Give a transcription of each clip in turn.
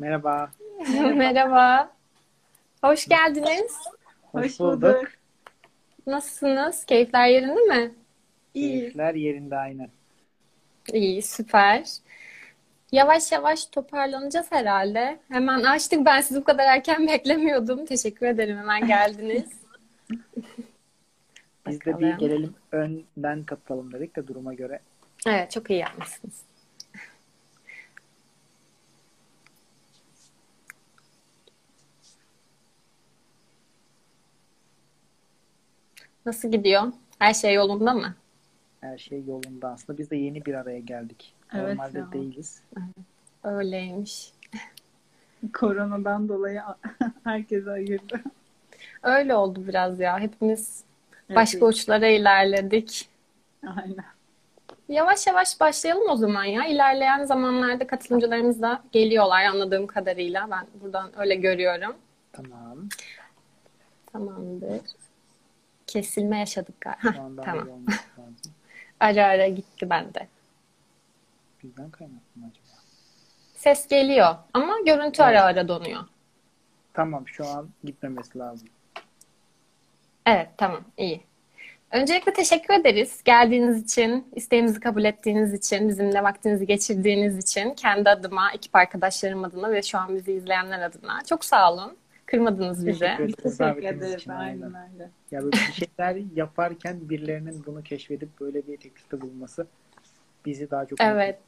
Merhaba. Merhaba. Hoş geldiniz. Hoş, Hoş bulduk. bulduk. Nasılsınız? Keyifler yerinde mi? İyi. Keyifler yerinde aynen. İyi, süper. Yavaş yavaş toparlanacağız herhalde. Hemen açtık. Ben sizi bu kadar erken beklemiyordum. Teşekkür ederim. Hemen geldiniz. Biz de bir gelelim önden katılalım dedik de duruma göre. Evet, çok iyi yapmışsınız. Nasıl gidiyor? Her şey yolunda mı? Her şey yolunda aslında. Biz de yeni bir araya geldik. Evet Normalde ya. değiliz. Öyleymiş. Koronadan dolayı herkese ayırdı. Öyle oldu biraz ya. Hepimiz Evet, başka uçlara ilerledik. Aynen. Yavaş yavaş başlayalım o zaman ya. İlerleyen zamanlarda katılımcılarımız da geliyorlar anladığım kadarıyla. Ben buradan öyle görüyorum. Tamam. Tamamdır. Kesilme yaşadık galiba. Anda tamam. Ara ara gitti bende. Bizden kaynaklı mı acaba? Ses geliyor ama görüntü ara ara donuyor. Tamam şu an gitmemesi lazım. Evet, tamam, iyi. Öncelikle teşekkür ederiz. Geldiğiniz için, isteğimizi kabul ettiğiniz için, bizimle vaktinizi geçirdiğiniz için, kendi adıma, ekip arkadaşlarım adına ve şu an bizi izleyenler adına. Çok sağ olun. Kırmadınız bizi. Teşekkür Biz ederiz teşekkür ederiz. Aynen öyle. Ya böyle bir şeyler yaparken birilerinin bunu keşfedip böyle bir teklifte bulunması bizi daha çok Evet.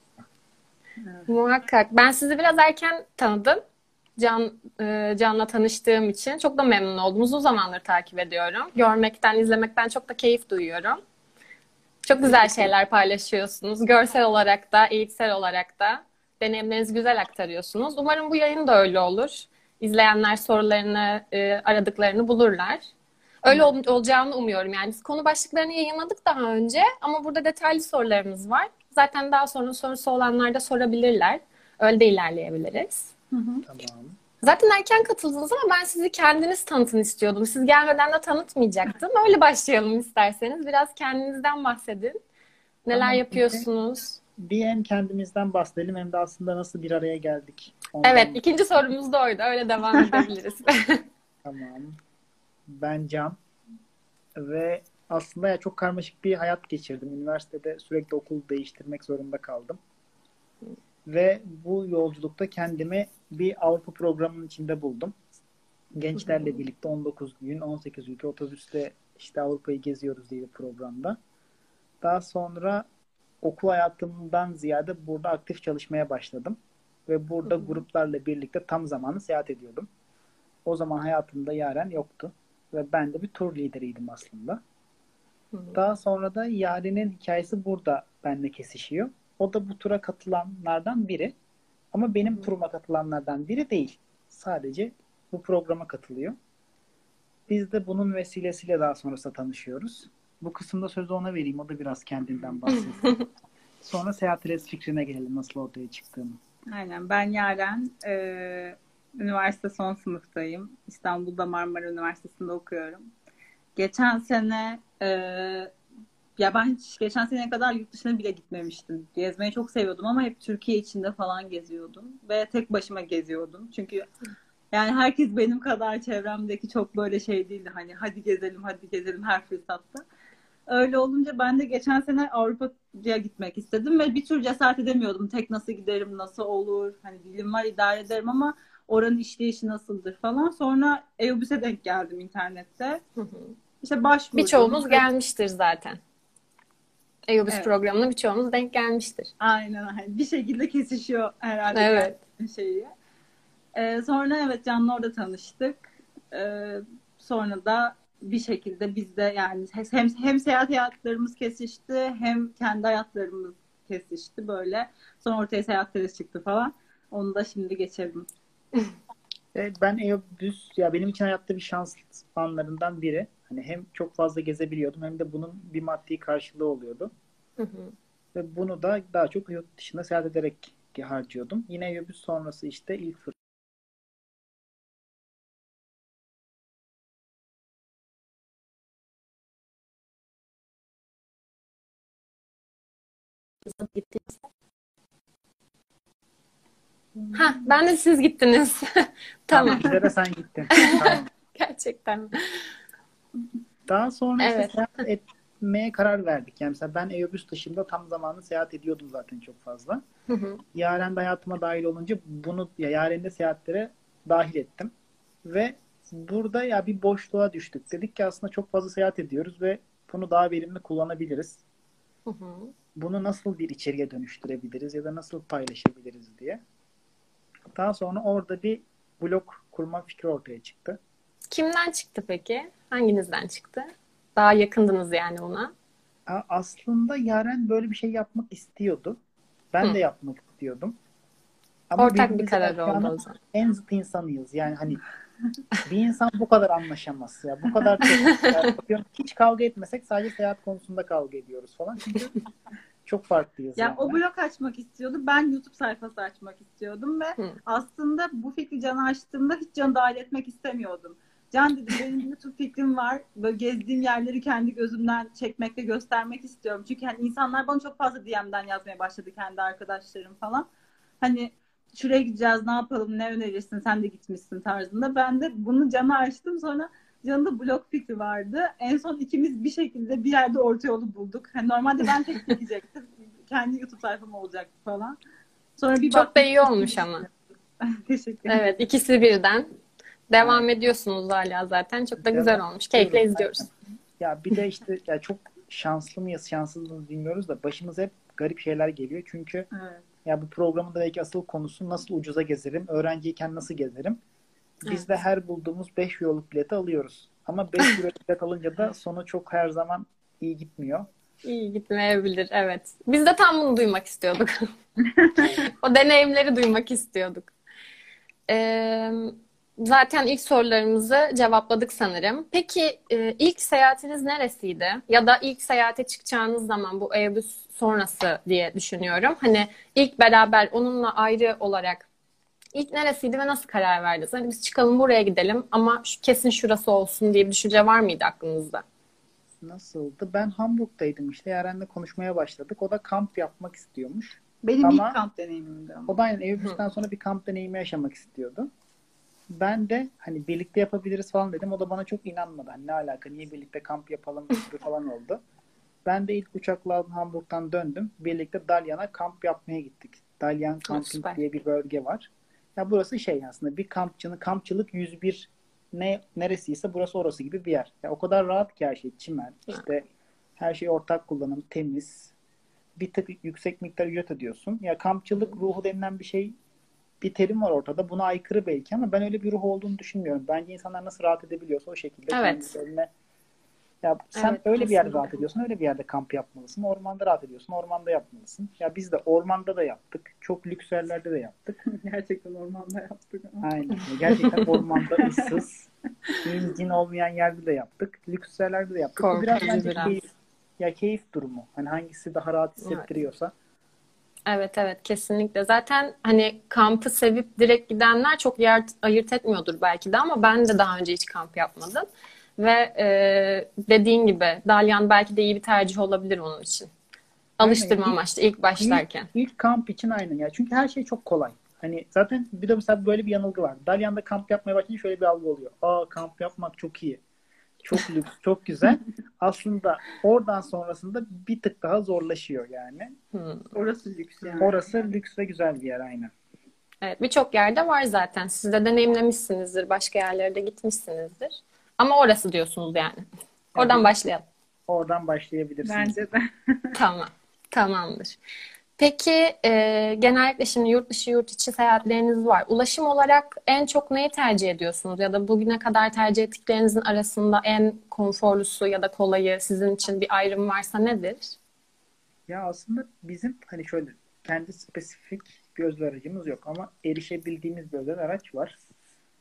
Evet. Muhakkak. Ben sizi biraz erken tanıdım. Can e, Can'la tanıştığım için çok da memnun oldum. Uzun zamandır takip ediyorum. Görmekten, izlemekten çok da keyif duyuyorum. Çok güzel şeyler paylaşıyorsunuz. Görsel olarak da, eğitsel olarak da deneyimlerinizi güzel aktarıyorsunuz. Umarım bu yayın da öyle olur. İzleyenler sorularını, e, aradıklarını bulurlar. Öyle ol- olacağını umuyorum. Yani biz konu başlıklarını yayınladık daha önce ama burada detaylı sorularımız var. Zaten daha sonra sorusu olanlar da sorabilirler. Öyle de ilerleyebiliriz. Tamam. Zaten erken katıldınız ama ben sizi kendiniz tanıtın istiyordum. Siz gelmeden de tanıtmayacaktım. Öyle başlayalım isterseniz. Biraz kendinizden bahsedin. Neler Tamam, yapıyorsunuz? Bir hem kendimizden bahsedelim hem de aslında nasıl bir araya geldik. Ondan Evet, ikinci sorumuz da oydu. Öyle devam edebiliriz. Tamam. Ben Can ve aslında ya çok karmaşık bir hayat geçirdim. Üniversitede sürekli okul değiştirmek zorunda kaldım. Ve bu yolculukta kendimi bir Avrupa programının içinde buldum. Gençlerle birlikte 19 gün, 18 ülke otobüste işte Avrupa'yı geziyoruz diye bir programda. Daha sonra okul hayatımdan ziyade burada aktif çalışmaya başladım. Ve burada gruplarla birlikte tam zamanlı seyahat ediyordum. O zaman hayatımda Yaren yoktu. Ve ben de bir tur lideriydim aslında. Daha sonra da Yaren'in hikayesi burada benimle kesişiyor. O da bu tura katılanlardan biri. Ama benim turuma katılanlardan biri değil. Sadece bu programa katılıyor. Biz de bunun vesilesiyle daha sonrasında tanışıyoruz. Bu kısımda sözü ona vereyim. O da biraz kendinden bahsetsin. Sonra seyahat res fikrine gelelim nasıl ortaya çıktığını. Aynen. Ben Yaren. Ee, üniversite son sınıftayım. İstanbul'da Marmara Üniversitesi'nde okuyorum. Geçen sene e, ya ben hiç geçen seneye kadar yurt dışına bile gitmemiştim. Gezmeyi çok seviyordum ama hep Türkiye içinde falan geziyordum. Ve tek başıma geziyordum. Çünkü yani herkes benim kadar çevremdeki çok böyle şey değildi. Hani hadi gezelim, hadi gezelim her fırsatta. Öyle olunca ben de geçen sene Avrupa'ya gitmek istedim ve bir tür cesaret edemiyordum. Tek nasıl giderim, nasıl olur? Hani dilim var idare ederim ama oranın işleyişi nasıldır falan. Sonra Eubus'e denk geldim internette. İşte başvurdum. Birçoğumuz gelmiştir zaten. Eubus Evet. programına birçoğumuz denk gelmiştir. Aynen aynen. Bir şekilde kesişiyor herhalde Evet. şeyi. Ee, sonra evet Can'la orada tanıştık. Ee, sonra da bir şekilde biz de yani hem hem seyahat hayatlarımız kesişti hem kendi hayatlarımız kesişti böyle. Sonra ortaya seyahatlerimiz çıktı falan. Onu da şimdi geçelim. E, ben Eobüs ya benim için hayatta bir şans anlarından biri. Hani hem çok fazla gezebiliyordum hem de bunun bir maddi karşılığı oluyordu. Hı hı. Ve bunu da daha çok yurt dışında seyahat ederek harcıyordum. Yine Eobüs sonrası işte ilk Ha, ben de siz gittiniz. tamam. Bizlere sen gittin. Tamam. Gerçekten. Daha sonra işte Evet. seyahat etmeye karar verdik. Yani mesela ben Eyüpüs dışında tam zamanlı seyahat ediyordum zaten çok fazla. Hı hı. Yaren de hayatıma dahil olunca bunu ya Yaren'i de seyahatlere dahil ettim. Ve burada ya bir boşluğa düştük. Dedik ki aslında çok fazla seyahat ediyoruz ve bunu daha verimli kullanabiliriz. Hı hı. Bunu nasıl bir içeriğe dönüştürebiliriz ya da nasıl paylaşabiliriz diye. Daha sonra orada bir blog kurma fikri ortaya çıktı. Kimden çıktı peki? Hanginizden çıktı? Daha yakındınız yani ona. Aslında Yaren böyle bir şey yapmak istiyordu. Ben Hı. de yapmak istiyordum. Ama Ortak bir karar oldu o zaman. En zıt insanıyız. Yani hani bir insan bu kadar anlaşamaz ya. Bu kadar çok. Hiç kavga etmesek sadece seyahat konusunda kavga ediyoruz falan. Çünkü çok farklıyız. Ya yani. o blog açmak istiyordu. Ben YouTube sayfası açmak istiyordum ve Hı. aslında bu fikri Can'a açtığımda hiç Can'ı dahil etmek istemiyordum. Can dedi benim YouTube fikrim var. Böyle gezdiğim yerleri kendi gözümden çekmek ve göstermek istiyorum. Çünkü hani insanlar bana çok fazla DM'den yazmaya başladı kendi arkadaşlarım falan. Hani şuraya gideceğiz ne yapalım ne önerirsin sen de gitmişsin tarzında. Ben de bunu Can'a açtım sonra Can'ın da blog fikri vardı. En son ikimiz bir şekilde bir yerde orta yolu bulduk. Hani normalde ben tek çekecektim. Kendi YouTube sayfam olacaktı falan. Sonra bir Çok da iyi olmuş ama. Teşekkür ederim. Evet, ikisi birden. Devam ediyorsunuz hala zaten. Çok da güzel Devam olmuş. Keyifle izliyoruz. Ya bir de işte ya çok şanslı mıyız, şanssız mıyız bilmiyoruz da başımıza hep garip şeyler geliyor. Çünkü Evet. Ya bu programın da belki asıl konusu nasıl ucuza gezerim, öğrenciyken nasıl gezerim. Biz Evet. de her bulduğumuz 5 euroluk bileti alıyoruz. Ama 5 euroluk bilet alınca da sonu çok her zaman iyi gitmiyor. İyi gitmeyebilir, evet. Biz de tam bunu duymak istiyorduk. O deneyimleri duymak istiyorduk. Ee, zaten ilk sorularımızı cevapladık sanırım. Peki e, ilk seyahatiniz neresiydi? Ya da ilk seyahate çıkacağınız zaman bu Airbus sonrası diye düşünüyorum. Hani ilk beraber onunla ayrı olarak ilk neresiydi ve nasıl karar verdiniz? Hani biz çıkalım buraya gidelim ama şu, kesin şurası olsun diye bir düşünce var mıydı aklınızda? Nasıldı? Ben Hamburg'daydım işte. Yaren'le konuşmaya başladık. O da kamp yapmak istiyormuş. Benim Ama- ilk kamp deneyimimdi ama. O da aynen Eyüpüs'ten sonra bir kamp deneyimi yaşamak istiyordu. Ben de hani birlikte yapabiliriz falan dedim. O da bana çok inanmadı. Hani ne alaka, niye birlikte kamp yapalım gibi falan oldu. Ben de ilk uçakla Hamburg'dan döndüm. Birlikte Dalyan'a kamp yapmaya gittik. Dalyan Camping süper. diye bir bölge var. Ya burası şey aslında bir kampçının kampçılık 101 ne neresiyse burası orası gibi bir yer. Ya o kadar rahat ki her şey çimen. işte her şey ortak kullanım, temiz. Bir tık yüksek miktar ücret ödüyorsun. Ya kampçılık ruhu denilen bir şey bir terim var ortada. Buna aykırı belki ama ben öyle bir ruh olduğunu düşünmüyorum. Bence insanlar nasıl rahat edebiliyorsa o şekilde Evet. kendilerine ya sen Evet, öyle bir yerde kesinlikle. rahat ediyorsun, öyle bir yerde kamp yapmalısın. Ormanda rahat ediyorsun, ormanda yapmalısın. Ya biz de ormanda da yaptık. Çok lüks yerlerde de yaptık. Gerçekten ormanda yaptık ama. Aynen. Gerçekten ormanda ıssız, incin olmayan yerde de yaptık. Lüks yerlerde de yaptık. Bu biraz bence biraz. keyif, ya keyif durumu. Hani hangisi daha rahat hissettiriyorsa. Evet evet kesinlikle. Zaten hani kampı sevip direkt gidenler çok yer ayırt etmiyordur belki de ama ben de daha önce hiç kamp yapmadım. Ve e, dediğin gibi Dalyan belki de iyi bir tercih olabilir onun için. Alıştırma İlk- amaçlı ilk başlarken. İlk, ilk kamp için aynen ya. Çünkü her şey çok kolay. Hani zaten bir de mesela böyle bir yanılgı var. Dalyan'da kamp yapmaya başlayınca şöyle bir algı oluyor. Aa kamp yapmak çok iyi. Çok lüks, çok güzel. Aslında oradan sonrasında bir tık daha zorlaşıyor yani. Hmm. Orası lüks yani. Orası lüks ve güzel bir yer aynen. Evet birçok yerde var zaten. Siz de deneyimlemişsinizdir. Başka yerlere de gitmişsinizdir. Ama orası diyorsunuz yani. Oradan Evet. başlayalım. Oradan başlayabilirsiniz. Bence de. Tamam. Tamamdır. Peki e, genellikle şimdi yurt dışı yurt içi seyahatleriniz var. Ulaşım olarak en çok neyi tercih ediyorsunuz? Ya da bugüne kadar tercih ettiklerinizin arasında en konforlusu ya da kolayı sizin için bir ayrım varsa nedir? Ya aslında bizim hani şöyle kendi spesifik bir özel aracımız yok ama erişebildiğimiz bir özel araç var.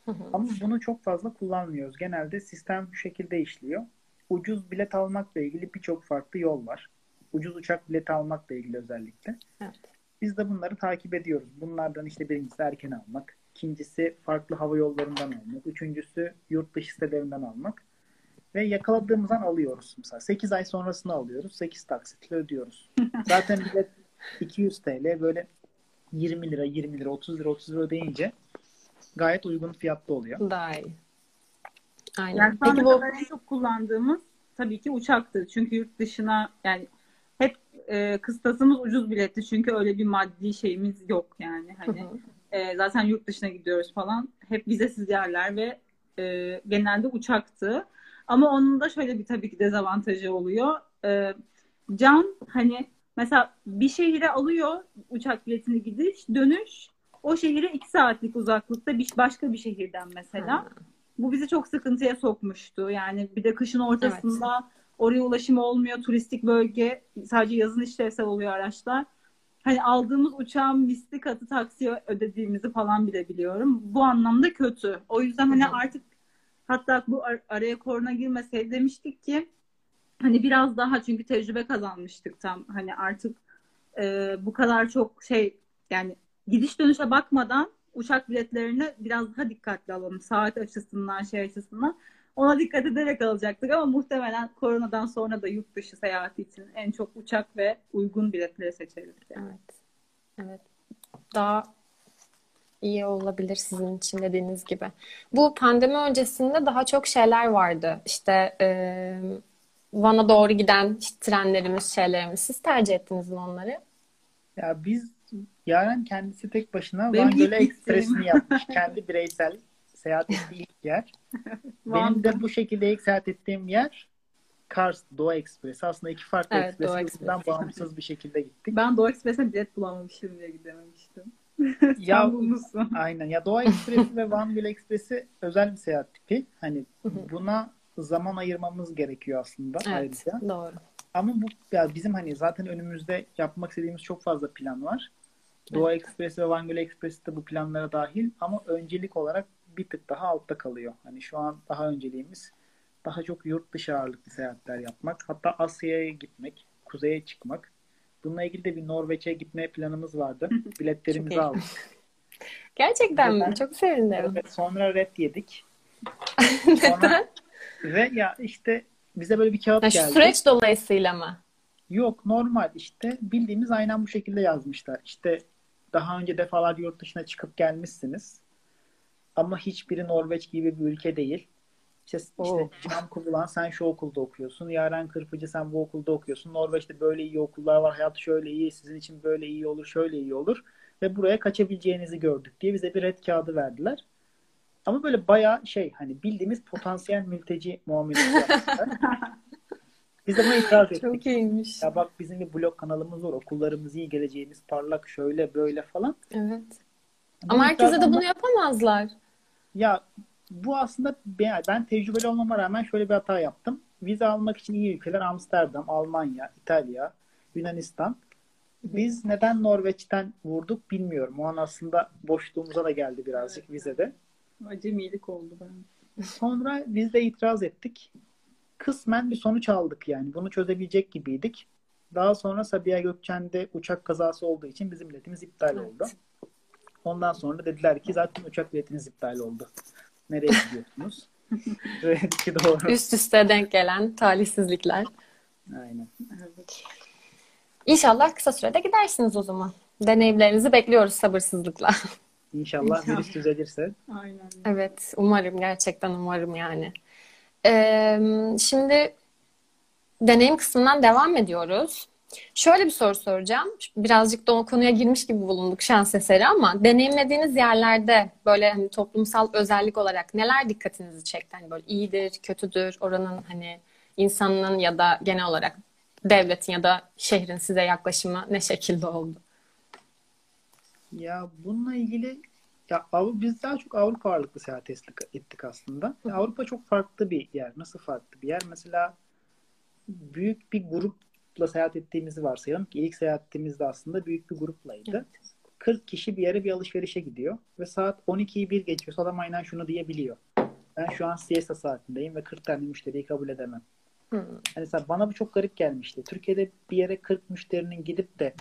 Hı hı. Ama bunu çok fazla kullanmıyoruz. Genelde sistem şu şekilde işliyor. Ucuz bilet almakla ilgili birçok farklı yol var. Ucuz uçak bileti almakla ilgili özellikle. Evet. Biz de bunları takip ediyoruz. Bunlardan işte birincisi erken almak. ikincisi farklı hava yollarından almak. Üçüncüsü yurt dışı sitelerinden almak. Ve yakaladığımız an alıyoruz. Mesela 8 ay sonrasını alıyoruz. 8 taksitle ödüyoruz. Zaten bilet 200 TL böyle 20 lira, 20 lira, 30 lira, 30 lira ödeyince gayet uygun fiyatlı oluyor. Daha iyi. Aynen. Yani Peki bu en çok kullandığımız tabii ki uçaktı. Çünkü yurt dışına yani e, kıstasımız ucuz biletti. Çünkü öyle bir maddi şeyimiz yok yani. Hani e, zaten yurt dışına gidiyoruz falan. Hep vizesiz yerler ve e, genelde uçaktı. Ama onun da şöyle bir tabii ki dezavantajı oluyor. E, Can hani mesela bir şehire alıyor uçak biletini gidiş, dönüş o şehire iki saatlik uzaklıkta bir başka bir şehirden mesela. Bu bizi çok sıkıntıya sokmuştu. Yani bir de kışın ortasında oraya ulaşım olmuyor. Turistik bölge sadece yazın işlevsel oluyor araçlar. Hani aldığımız uçağın misli katı taksiye ödediğimizi falan bile biliyorum. Bu anlamda kötü. O yüzden hani artık hatta bu ar- araya korona girmeseydi demiştik ki hani biraz daha çünkü tecrübe kazanmıştık tam. Hani artık e, bu kadar çok şey yani gidiş dönüşe bakmadan uçak biletlerini biraz daha dikkatli alalım. Saat açısından, şey açısından. Ona dikkat ederek alacaktık ama muhtemelen koronadan sonra da yurt dışı seyahati için en çok uçak ve uygun biletleri seçeriz. Yani. Evet. Evet. Daha iyi olabilir sizin için dediğiniz gibi. Bu pandemi öncesinde daha çok şeyler vardı. İşte e, Van'a doğru giden işte trenlerimiz, şeylerimiz. Siz tercih ettiniz mi onları? Ya biz Yaren kendisi tek başına Van Gölü Ekspresi'ni yapmış. Kendi bireysel seyahat ettiği ilk yer. Benim de bu şekilde ilk seyahat ettiğim yer Kars Doğu Ekspresi. Aslında iki farklı Evet, Doğu ekspres Ekspresi. birbirinden bağımsız bir şekilde gittik. Ben Doğu Ekspres'e bilet bulamamışım diye gidememiştim. Ya- bulmuşsun. Aynen. Ya Doğu Ekspresi ve Van Gölü Ekspresi özel bir seyahat tipi. Hani buna zaman ayırmamız gerekiyor aslında Evet, ayrıca. doğru. Ama bu ya bizim hani zaten önümüzde yapmak istediğimiz çok fazla plan var. Doğu Ekspresi ve Van Gölü Ekspresi de bu planlara dahil ama öncelik olarak bir tık daha altta kalıyor. Hani şu an daha önceliğimiz daha çok yurt dışı ağırlıklı seyahatler yapmak. Hatta Asya'ya gitmek, kuzeye çıkmak. Bununla ilgili de bir Norveç'e gitme planımız vardı. Biletlerimizi aldık. Gerçekten mi? Neden? Çok sevindim. Evet, sonra red yedik. Sonra, ve ya işte bize böyle bir kağıt Ha, geldi. süreç dolayısıyla mı? Yok normal işte bildiğimiz aynen bu şekilde yazmışlar. İşte daha önce defalarca yurt dışına çıkıp gelmişsiniz. Ama hiçbiri Norveç gibi bir ülke değil. İşte, işte. Can Kubulan sen şu okulda okuyorsun. Yaren Kırpıcı sen bu okulda okuyorsun. Norveç'te böyle iyi okullar var. Hayat şöyle iyi. Sizin için böyle iyi olur. Şöyle iyi olur. Ve buraya kaçabileceğinizi gördük diye bize bir red kağıdı verdiler. Ama böyle bayağı şey hani bildiğimiz potansiyel mülteci muamelesi yaptılar. Biz de buna itiraz ettik. Çok iyiymiş. Ya bak bizim bir blog kanalımız var. Okullarımız iyi, geleceğimiz parlak, şöyle böyle falan. Evet. Ama herkese de bunu yapamazlar. Ya bu aslında ben, ben tecrübeli olmama rağmen şöyle bir hata yaptım. Vize almak için iyi ülkeler Amsterdam, Almanya, İtalya, Yunanistan. Biz neden Norveç'ten vurduk bilmiyorum. O an aslında boşluğumuza da geldi birazcık vizede. Acemilik oldu ben. Sonra biz de itiraz ettik. Kısmen bir sonuç aldık yani. Bunu çözebilecek gibiydik. Daha sonra Sabiha Gökçen'de uçak kazası olduğu için bizim biletimiz iptal Evet. oldu. Ondan sonra dediler ki zaten uçak biletiniz iptal oldu. Nereye gidiyorsunuz? Ki doğru. Üst üste denk gelen talihsizlikler. Aynen. Evet. İnşallah kısa sürede gidersiniz o zaman. Deneyimlerinizi bekliyoruz sabırsızlıkla. İnşallah İnşallah. virüs düzelirse. Aynen. Evet, umarım gerçekten umarım yani. Ee, şimdi deneyim kısmından devam ediyoruz. Şöyle bir soru soracağım. Birazcık da o konuya girmiş gibi bulunduk şans eseri ama deneyimlediğiniz yerlerde böyle hani toplumsal özellik olarak neler dikkatinizi çekti? Hani böyle iyidir, kötüdür, oranın hani insanın ya da genel olarak devletin ya da şehrin size yaklaşımı ne şekilde oldu? Ya bununla ilgili ya Avrupa, biz daha çok Avrupa ağırlıklı seyahat ettik, aslında. Avrupa çok farklı bir yer. Nasıl farklı bir yer? Mesela büyük bir grupla seyahat ettiğimizi varsayalım ki ilk seyahatimizde aslında büyük bir gruplaydı. 40 kişi bir yere bir alışverişe gidiyor ve saat 12'yi bir geçiyorsa adam aynen şunu diyebiliyor. Ben şu an siesta saatindeyim ve 40 tane müşteriyi kabul edemem. Hmm. Hani mesela bana bu çok garip gelmişti. Türkiye'de bir yere 40 müşterinin gidip de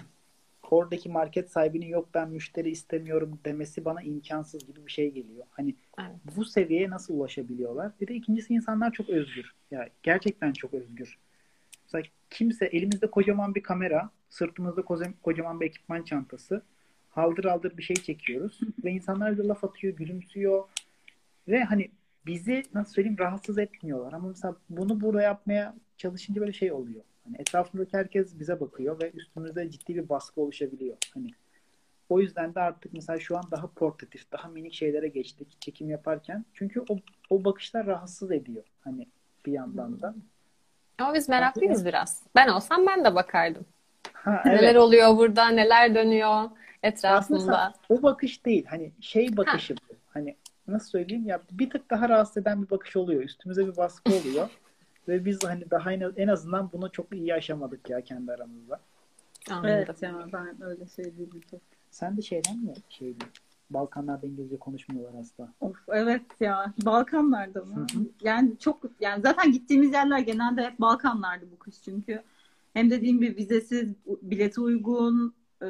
oradaki market sahibinin yok ben müşteri istemiyorum demesi bana imkansız gibi bir şey geliyor. Hani Evet. bu seviyeye nasıl ulaşabiliyorlar? Bir de ikincisi insanlar çok özgür. Ya gerçekten çok özgür. Mesela kimse elimizde kocaman bir kamera, sırtımızda koca- kocaman bir ekipman çantası. haldır haldır bir şey çekiyoruz. ve insanlar da laf atıyor, gülümsüyor. Ve hani bizi nasıl söyleyeyim rahatsız etmiyorlar. Ama mesela bunu burada yapmaya çalışınca böyle şey oluyor. Hani etrafımızdaki herkes bize bakıyor ve üstümüzde ciddi bir baskı oluşabiliyor. Hani o yüzden de artık mesela şu an daha portatif, daha minik şeylere geçtik çekim yaparken. Çünkü o, o bakışlar rahatsız ediyor. Hani bir yandan da. Ama biz meraklıyız biraz. Ben olsam ben de bakardım. Ha, Neler evet. oluyor burada, neler dönüyor Aslında etrafında. o bakış değil. Hani şey bakışı bu. Hani nasıl söyleyeyim ya bir tık daha rahatsız eden bir bakış oluyor. Üstümüze bir baskı oluyor. Ve biz hani daha en, azından bunu çok iyi yaşamadık ya kendi aramızda. Anladım. Evet ya ben öyle şey değilim çok. Sen de şeyden mi şeydi? Balkanlarda İngilizce konuşmuyorlar asla. Of evet ya Balkanlarda mı? Hı hı. Yani çok yani zaten gittiğimiz yerler genelde hep Balkanlardı bu kış çünkü. Hem dediğim gibi vizesiz, bileti uygun, e,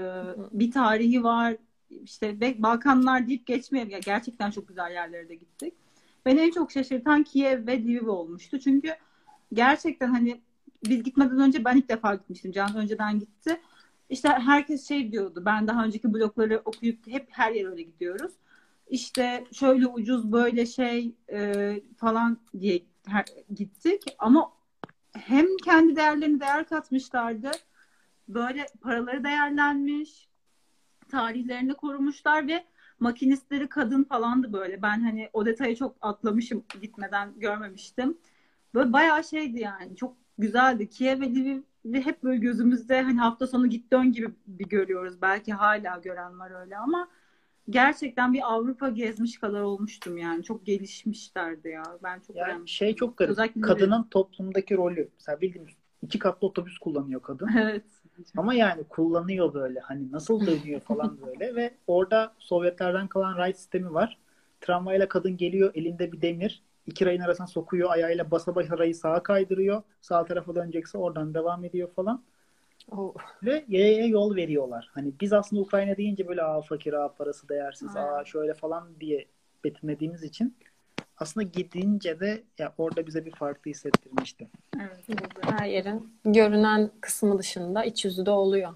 bir tarihi var. İşte Balkanlar deyip geçmeye ya gerçekten çok güzel yerlere de gittik. Beni en çok şaşırtan Kiev ve Lviv olmuştu. Çünkü gerçekten hani biz gitmeden önce ben ilk defa gitmiştim. Can önceden gitti. İşte herkes şey diyordu. Ben daha önceki blogları okuyup hep her yere öyle gidiyoruz. İşte şöyle ucuz böyle şey e, falan diye her, gittik. Ama hem kendi değerlerini değer katmışlardı. Böyle paraları değerlenmiş. Tarihlerini korumuşlar ve makinistleri kadın falandı böyle. Ben hani o detayı çok atlamışım gitmeden görmemiştim. Böyle bayağı şeydi yani. Çok güzeldi. Kiev ve Lviv'i hep böyle gözümüzde hani hafta sonu git dön gibi bir görüyoruz. Belki hala gören var öyle ama gerçekten bir Avrupa gezmiş kadar olmuştum yani. Çok gelişmişlerdi ya. Ben çok Yani beğenmiştim. şey çok garip. Özellikle Kadının toplumdaki rolü. Mesela bildiğimiz iki katlı otobüs kullanıyor kadın. Evet. Ama yani kullanıyor böyle. Hani nasıl dönüyor falan böyle. Ve orada Sovyetlerden kalan ray sistemi var. Tramvayla kadın geliyor elinde bir demir. İki rayın arasına sokuyor. Ayağıyla basa basa rayı sağa kaydırıyor. Sağ tarafa dönecekse oradan devam ediyor falan. Oh. Ve yaya yol veriyorlar. Hani biz aslında Ukrayna deyince böyle aa fakir, aa parası değersiz, Aynen. aa şöyle falan diye betimlediğimiz için aslında gidince de ya orada bize bir farklı hissettirmişti. Evet. Her yerin görünen kısmı dışında iç yüzü de oluyor.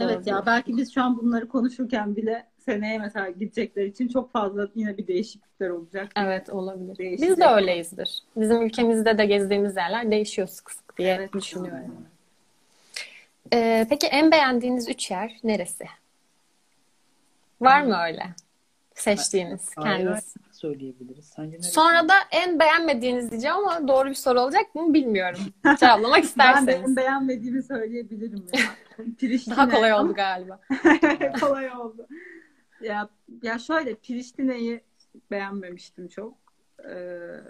Evet Doğru. ya belki biz şu an bunları konuşurken bile seneye mesela gidecekler için çok fazla yine bir değişiklikler olacak. Evet olabilir. Değişecek. Biz de öyleyizdir. Bizim ülkemizde de gezdiğimiz yerler değişiyor sık sık diye Evet, düşünüyorum. Ee, peki en beğendiğiniz üç yer neresi? Var mı öyle? Seçtiğiniz ayrı kendiniz. söyleyebiliriz. Sence neresi? Sonra da en beğenmediğiniz diyeceğim ama doğru bir soru olacak mı bilmiyorum. Cevaplamak Ben de isterseniz. en beğenmediğimi söyleyebilirim ya. Daha kolay oldu galiba. kolay oldu. Ya, ya şöyle Priştine'yi beğenmemiştim çok. Ee,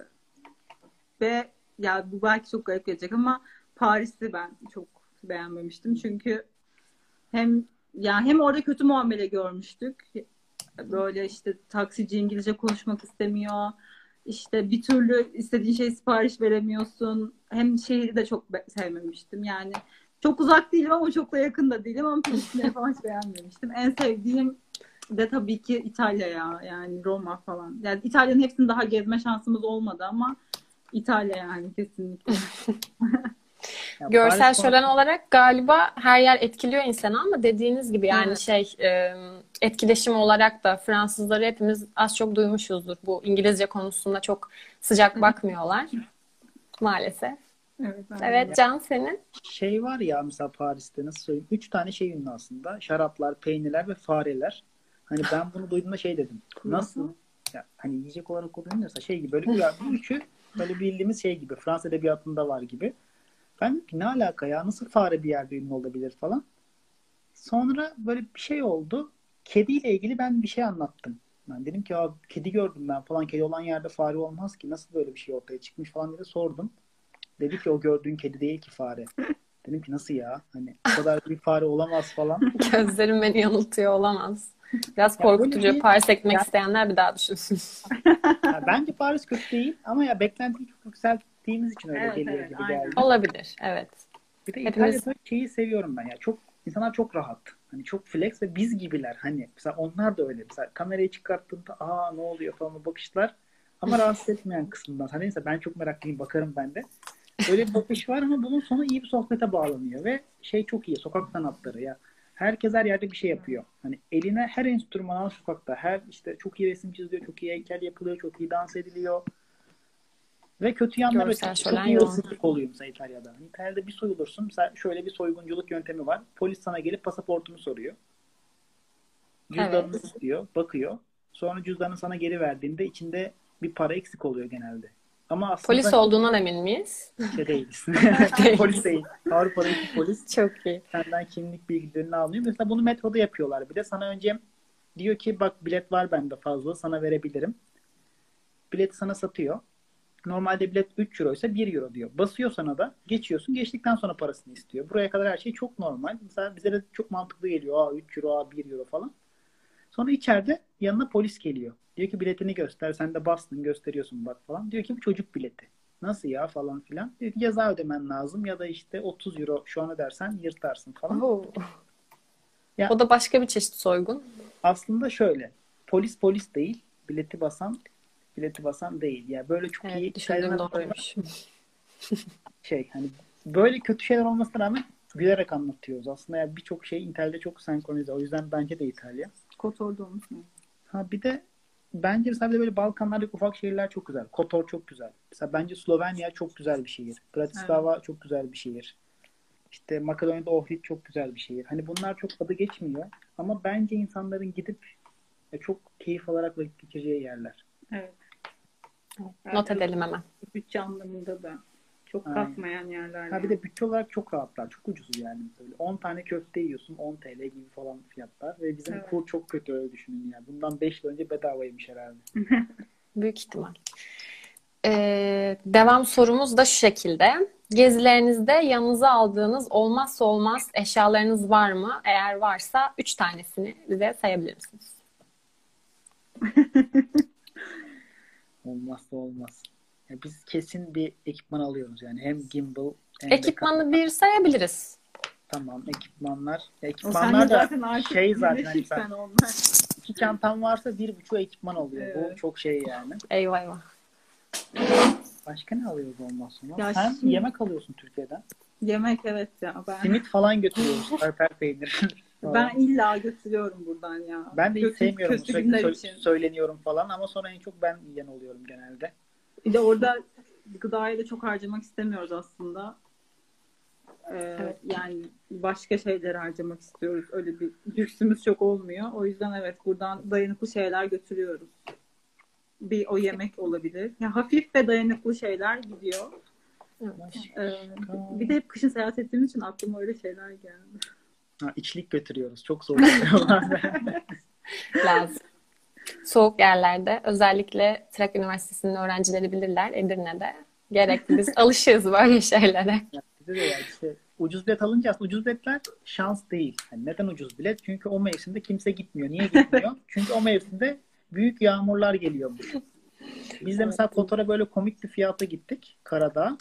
ve ya bu belki çok garip gelecek ama Paris'i ben çok beğenmemiştim. Çünkü hem ya hem orada kötü muamele görmüştük. Böyle işte taksici İngilizce konuşmak istemiyor. İşte bir türlü istediğin şey sipariş veremiyorsun. Hem şehri de çok sevmemiştim. Yani çok uzak değilim ama çok da yakın da değilim ama Priştine'yi falan hiç beğenmemiştim. En sevdiğim de tabii ki İtalya ya. Yani Roma falan. Yani İtalya'nın hepsini daha gezme şansımız olmadı ama İtalya yani kesinlikle. Ya Görsel şölen olarak galiba her yer etkiliyor insanı ama dediğiniz gibi yani Evet. şey e, etkileşim olarak da Fransızları hepimiz az çok duymuşuzdur. Bu İngilizce konusunda çok sıcak bakmıyorlar maalesef. Evet. Evet Can senin? şey var ya mesela Paris'te nasıl söyleyeyim? Üç tane şey ünlü aslında. Şaraplar, peynirler ve fareler. Hani ben bunu duyduğumda şey dedim. Nasıl? Ya, hani yiyecek olarak kullanılırsa şey gibi böyle bu üçü böyle bildiğimiz şey gibi. Fransız edebiyatında var gibi. Ben dedim ki ne alaka ya? Nasıl fare bir yerde ünlü olabilir falan. Sonra böyle bir şey oldu. Kediyle ilgili ben bir şey anlattım. Ben dedim ki ya kedi gördüm ben falan. Kedi olan yerde fare olmaz ki. Nasıl böyle bir şey ortaya çıkmış falan diye sordum. Dedi ki o gördüğün kedi değil ki fare. Dedim ki nasıl ya? Hani o kadar bir fare olamaz falan. Gözlerim beni yanıltıyor olamaz. Biraz korkutucu. bir- Paris ekmek Ya- isteyenler bir daha düşünsün. Ya bence Paris kötü değil ama ya beklentiyi çok yükselttiğimiz için öyle Evet, geliyor evet, gibi aynen. geldi. Olabilir. Evet. Bir de Hepimiz- İtalya'da şeyi seviyorum ben ya. Çok insanlar çok rahat. Hani çok flex ve biz gibiler. Hani mesela onlar da öyle. Mesela kamerayı çıkarttığında aa ne oluyor falan bakışlar. Ama rahatsız etmeyen kısmından. Hani neyse ben çok meraklıyım bakarım ben de. Öyle bir bakış var ama bunun sonu iyi bir sohbete bağlanıyor ve şey çok iyi. Sokak sanatları ya. Herkes her yerde bir şey yapıyor. Hani eline her enstrüman al sokakta. Her işte çok iyi resim çiziliyor, çok iyi heykel yapılıyor, çok iyi dans ediliyor. Ve kötü yanları çok şölen iyi hırsızlık oluyor mesela İtalya'da. Hani İtalya'da bir soyulursun. Mesela şöyle bir soygunculuk yöntemi var. Polis sana gelip pasaportunu soruyor. Cüzdanını Evet. istiyor, bakıyor. Sonra cüzdanı sana geri verdiğinde içinde bir para eksik oluyor genelde. Ama aslında Polis olduğundan emin miyiz? şey değiliz. Polis değil. Avrupa'daki polis Çok iyi. senden kimlik bilgilerini almıyor. Mesela bunu metroda yapıyorlar. Bir de sana önce diyor ki bak bilet var bende fazla sana verebilirim. Bileti sana satıyor. Normalde bilet 3 euro ise 1 euro diyor. Basıyor sana da geçiyorsun. Geçtikten sonra parasını istiyor. Buraya kadar her şey çok normal. Mesela bize de çok mantıklı geliyor. Aa 3 euro, aa 1 euro falan. Sonra içeride yanına polis geliyor. Diyor ki biletini göster. Sen de bastın gösteriyorsun bak falan. Diyor ki bu çocuk bileti. Nasıl ya falan filan. Diyor ki ceza ödemen lazım ya da işte 30 euro şu an ödersen yırtarsın falan. Oo. Ya- O da başka bir çeşit soygun. Aslında şöyle. Polis polis değil. Bileti basan bileti basan değil. Ya böyle çok iyi Evet, düşündüğüm İtalyanlar doğruymuş. şey hani böyle kötü şeyler olmasına rağmen gülerek anlatıyoruz. Aslında ya birçok şey İtalya'da çok senkronize. O yüzden bence de İtalya. Kotor'da olmuş mu? Ha bir de bence mesela de böyle Balkanlardaki ufak şehirler çok güzel. Kotor çok güzel. Mesela bence Slovenya çok güzel bir şehir. Bratislava çok güzel bir şehir. İşte Makedonya'da Ohrid çok güzel bir şehir. Hani bunlar çok adı geçmiyor. Ama bence insanların gidip e, çok keyif alarak vakit geçireceği yerler. Evet. Not edelim hemen. Bütçe anlamında da çok Aynen. kasmayan yerler. Ha bir de bütçe olarak çok rahatlar. Çok ucuz yani. Böyle 10 tane köfte yiyorsun 10 TL gibi falan fiyatlar. Ve bizim Evet. kur çok kötü öyle düşünün yani. Bundan 5 yıl önce bedavaymış herhalde. Büyük ihtimal. Ee, devam sorumuz da şu şekilde. Gezilerinizde yanınıza aldığınız olmazsa olmaz eşyalarınız var mı? Eğer varsa üç tanesini bize sayabilir misiniz? Olmazsa olmaz. Ya biz kesin bir ekipman alıyoruz yani. Hem gimbal hem Ekipmanı bir sayabiliriz. Tamam ekipmanlar. Ya ekipmanlar da zaten şey zaten hani onlar. iki çantam varsa bir buçuk ekipman oluyor. Bu Evet. çok şey yani. Eyvah eyvah. Başka ne alıyoruz olmaz sonra? Ya Sen şimdi- yemek alıyorsun Türkiye'den. Yemek evet ya. Ben, Simit falan götürüyoruz. Perper peynir. ben illa götürüyorum buradan ya. Ben de hiç Kötü- sevmiyorum. Kötü Sürekli sö- için. söyleniyorum falan ama sonra en çok ben yiyen oluyorum genelde. Bir de orada gıdaya da çok harcamak istemiyoruz aslında. Ee, Evet. Yani başka şeyler harcamak istiyoruz. Öyle bir lüksümüz çok olmuyor. O yüzden evet buradan dayanıklı şeyler götürüyoruz. Bir o yemek olabilir. Ya hafif ve dayanıklı şeyler gidiyor. Ee, bir de hep kışın seyahat ettiğimiz için aklıma öyle şeyler geldi. Ha, içlik götürüyoruz. Çok zor. Lazım. Soğuk yerlerde özellikle Trakya Üniversitesi'nin öğrencileri bilirler Edirne'de. Gerekli. Biz alışığız böyle şeylere. Bize de yani işte ucuz bilet alınca aslında ucuz biletler şans değil. Hani neden ucuz bilet? Çünkü o mevsimde kimse gitmiyor. Niye gitmiyor? Çünkü o mevsimde büyük yağmurlar geliyormuş. Biz de mesela Kotor'a böyle komik bir fiyata gittik karada.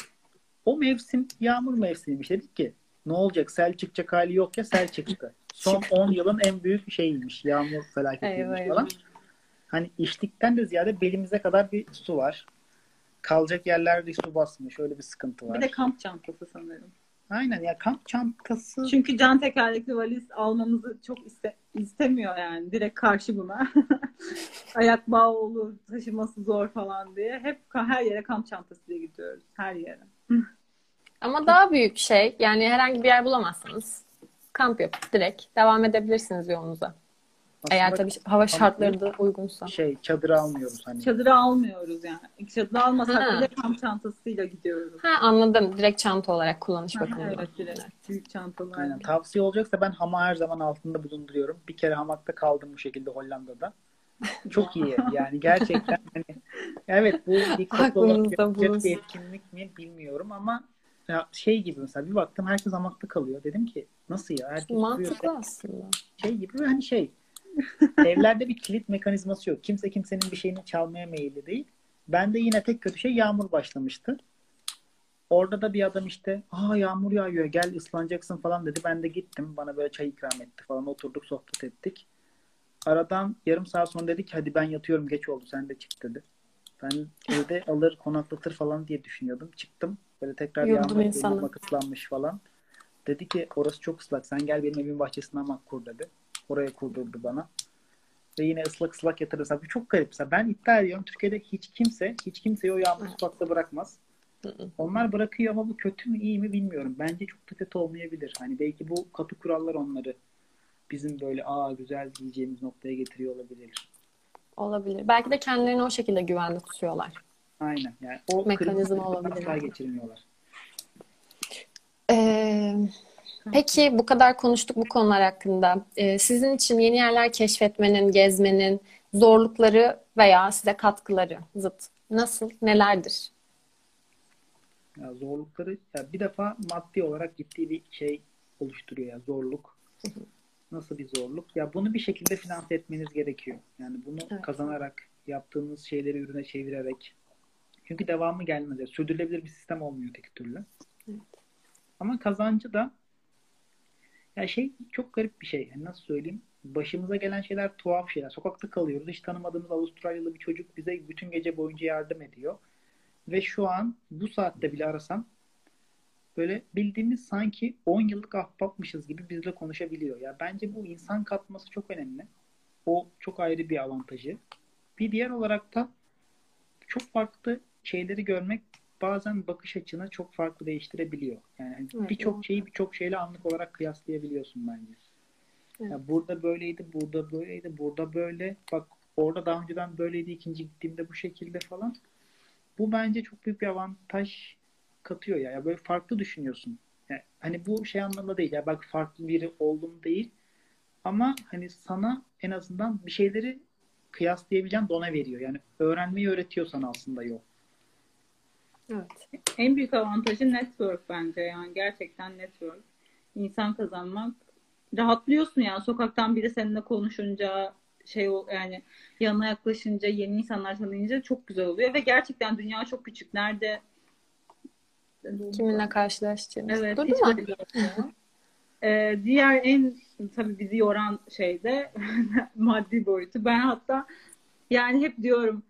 O mevsim yağmur mevsimiymiş. Dedik ki ne olacak? Sel çıkacak hali yok ya sel çıktı. Son 10 yılın en büyük şeyiymiş. Yağmur felaketiymiş Eyvah, falan. Hani içtikten de ziyade belimize kadar bir su var. Kalacak yerlerde su basmış. Öyle bir sıkıntı var. Bir de kamp çantası sanırım. Aynen ya kamp çantası Çünkü can tekerlekli valiz almamızı çok iste- istemiyor yani. Direkt karşı buna. Ayak bağı olur, taşıması zor falan diye. Hep her yere kamp çantasıyla gidiyoruz. Her yere. Ama daha büyük şey yani herhangi bir yer bulamazsanız kamp yapıp direkt devam edebilirsiniz yolunuza. Eğer tabii hava şartları da uygunsa. şey çadırı almıyoruz hani. Çadırı almıyoruz yani. Çadırı almasak Ha. bile kamp çantasıyla gidiyoruz. Ha anladım. Direkt çanta olarak kullanış Ha, bakımından. evet direkt. Büyük çantalar. Aynen. Tavsiye olacaksa ben hamağı her zaman altında bulunduruyorum. Bir kere hamakta kaldım bu şekilde Hollanda'da. Çok iyi yani gerçekten hani evet bu dikkatli olarak Aklınızda yapılacak bulunsun. bir etkinlik mi bilmiyorum ama ya şey gibi mesela bir baktım herkes hamakta kalıyor. Dedim ki nasıl ya herkes duruyor. Mantıklı aslında. şey gibi ve hani şey evlerde bir kilit mekanizması yok. Kimse kimsenin bir şeyini çalmaya meyilli değil. Bende yine tek kötü şey yağmur başlamıştı. Orada da bir adam işte aa yağmur yağıyor gel ıslanacaksın falan dedi. Ben de gittim. Bana böyle çay ikram etti falan. Oturduk sohbet ettik. Aradan yarım saat sonra dedi ki hadi ben yatıyorum geç oldu sen de çık dedi. Ben evde alır konaklatır falan diye düşünüyordum. Çıktım. Böyle tekrar Yurdum yağmur ıslanmış falan. Dedi ki orası çok ıslak. Sen gel benim evimin bahçesinden bak kur dedi. Oraya kurdurdu bana. Ve yine ıslak ıslak yatırır. Mesela bu çok garip. Ben iddia ediyorum Türkiye'de hiç kimse hiç kimseyi o yağmur sokakta bırakmaz. Onlar bırakıyor ama bu kötü mü iyi mi bilmiyorum. Bence çok da kötü olmayabilir. Hani belki bu katı kurallar onları bizim böyle aa güzel diyeceğimiz noktaya getiriyor olabilir. Olabilir. Belki de kendilerini o şekilde güvende tutuyorlar. Aynen. Yani o Mekanizma olabilir asla geçirmiyorlar. Ee, peki bu kadar konuştuk bu konular hakkında. Ee, sizin için yeni yerler keşfetmenin, gezmenin zorlukları veya size katkıları zıt nasıl, nelerdir? Ya zorlukları ya bir defa maddi olarak ciddi bir şey oluşturuyor ya zorluk. Nasıl bir zorluk? Ya bunu bir şekilde finanse etmeniz gerekiyor. Yani bunu Evet. kazanarak, yaptığınız şeyleri ürüne çevirerek. Çünkü devamı gelmez. Sürdürülebilir bir sistem olmuyor tek türlü. Evet. Ama kazancı da ya şey çok garip bir şey. Yani nasıl söyleyeyim? Başımıza gelen şeyler tuhaf şeyler. Sokakta kalıyoruz. Hiç tanımadığımız Avustralyalı bir çocuk bize bütün gece boyunca yardım ediyor. Ve şu an bu saatte bile arasam böyle bildiğimiz sanki 10 yıllık ahbapmışız gibi bizle konuşabiliyor. Ya bence bu insan katması çok önemli. O çok ayrı bir avantajı. Bir diğer olarak da çok farklı şeyleri görmek bazen bakış açını çok farklı değiştirebiliyor. Yani hani Evet, birçok şeyi birçok şeyle anlık olarak kıyaslayabiliyorsun bence. Evet. Ya burada böyleydi, burada böyleydi, burada böyle. Bak orada daha önceden böyleydi, ikinci gittiğimde bu şekilde falan. Bu bence çok büyük bir avantaj katıyor ya. Ya böyle farklı düşünüyorsun. Yani hani bu şey anlamda değil. Ya bak farklı biri oldum değil. Ama hani sana en azından bir şeyleri kıyaslayabileceğin dona veriyor. Yani öğrenmeyi öğretiyor sana aslında yol. Evet. En büyük avantajı network bence yani gerçekten network. İnsan kazanmak. Rahatlıyorsun yani sokaktan biri seninle konuşunca şey yani yanına yaklaşınca yeni insanlar tanıyınca çok güzel oluyor ve gerçekten dünya çok küçük. Nerede Kiminle karşılaştığınız. Evet, Durdu mu? Ee, diğer en tabii bizi yoran şey de maddi boyutu. Ben hatta yani hep diyorum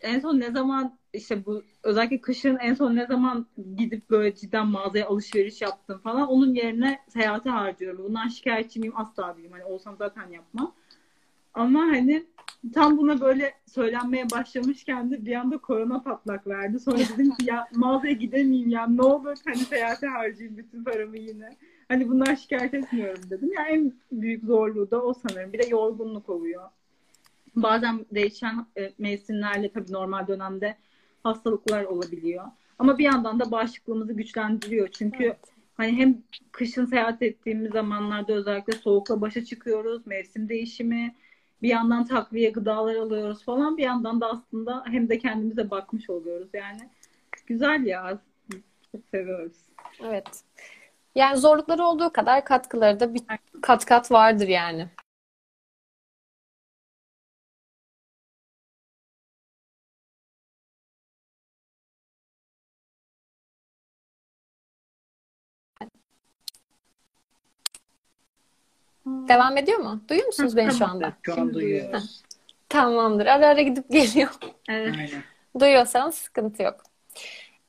en son ne zaman işte bu özellikle kışın en son ne zaman gidip böyle cidden mağazaya alışveriş yaptım falan onun yerine seyahate harcıyorum. Bundan şikayetçi miyim? Asla değilim. Hani olsam zaten yapmam. Ama hani tam buna böyle söylenmeye başlamışken de bir anda korona patlak verdi. Sonra dedim ki ya mağazaya gidemeyeyim ya ne olur hani seyahate harcayayım bütün paramı yine. Hani bundan şikayet etmiyorum dedim. Yani en büyük zorluğu da o sanırım. Bir de yorgunluk oluyor. Bazen değişen e, mevsimlerle tabii normal dönemde hastalıklar olabiliyor. Ama bir yandan da bağışıklığımızı güçlendiriyor. Çünkü Evet. hani hem kışın seyahat ettiğimiz zamanlarda özellikle soğukla başa çıkıyoruz. Mevsim değişimi, bir yandan takviye gıdalar alıyoruz falan. Bir yandan da aslında hem de kendimize bakmış oluyoruz. Yani güzel ya. Çok seviyoruz. Evet. Yani zorlukları olduğu kadar katkıları da bir kat kat vardır yani. Devam ediyor mu? Duyuyor musunuz beni şu anda? Şu an duyuyoruz. Tamamdır. Ara ara gidip geliyor. Evet. Aynen. Duyuyorsanız sıkıntı yok.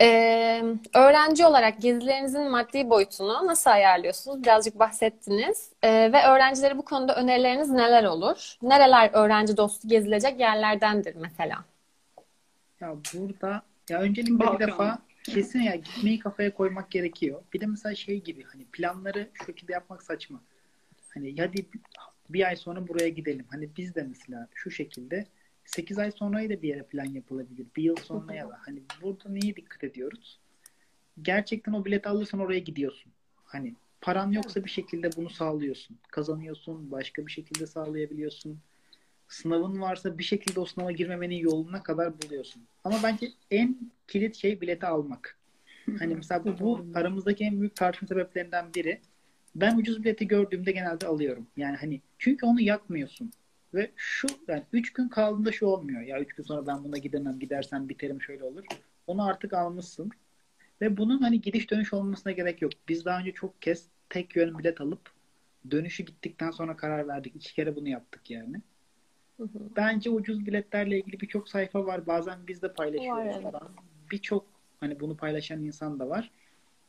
Ee, öğrenci olarak gezilerinizin maddi boyutunu nasıl ayarlıyorsunuz? Birazcık bahsettiniz. Ee, ve öğrencilere bu konuda önerileriniz neler olur? Nereler öğrenci dostu gezilecek yerlerdendir mesela? Ya burada ya öncelikle bir Balkan. defa kesin ya gitmeyi kafaya koymak gerekiyor. Bir de mesela şey gibi hani planları şu şekilde yapmak saçma. Hani hadi bir ay sonra buraya gidelim. Hani biz de mesela şu şekilde 8 ay sonrayı da bir yere plan yapılabilir. Bir yıl sonraya da. Hani burada neye dikkat ediyoruz? Gerçekten o bileti alırsan oraya gidiyorsun. Hani paran yoksa bir şekilde bunu sağlıyorsun. Kazanıyorsun. Başka bir şekilde sağlayabiliyorsun. Sınavın varsa bir şekilde o sınava girmemenin yoluna kadar buluyorsun. Ama bence en kilit şey bileti almak. Hani mesela bu, bu aramızdaki en büyük tartışma sebeplerinden biri. Ben ucuz bileti gördüğümde genelde alıyorum. Yani hani çünkü onu yakmıyorsun. Ve şu yani 3 gün kaldığında şu olmuyor. Ya 3 gün sonra ben buna gidemem. Gidersem biterim şöyle olur. Onu artık almışsın. Ve bunun hani gidiş dönüş olmasına gerek yok. Biz daha önce çok kez tek yön bilet alıp dönüşü gittikten sonra karar verdik. İki kere bunu yaptık yani. Bence ucuz biletlerle ilgili birçok sayfa var. Bazen biz de paylaşıyoruz. Evet. Birçok hani bunu paylaşan insan da var.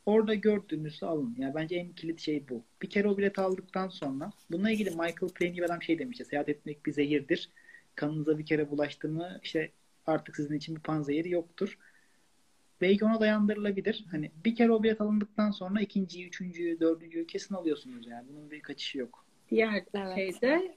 Orada gördüğünüzü alın. Yani bence en kilit şey bu. Bir kere o bileti aldıktan sonra bununla ilgili Michael Plain gibi adam şey demişti. Seyahat etmek bir zehirdir. Kanınıza bir kere bulaştı mı işte artık sizin için bir panzehiri yoktur. Belki ona dayandırılabilir. Hani bir kere o bilet alındıktan sonra ikinciyi, üçüncüyü, dördüncüyü kesin alıyorsunuz yani. Bunun bir kaçışı yok. Diğer Evet. şeyde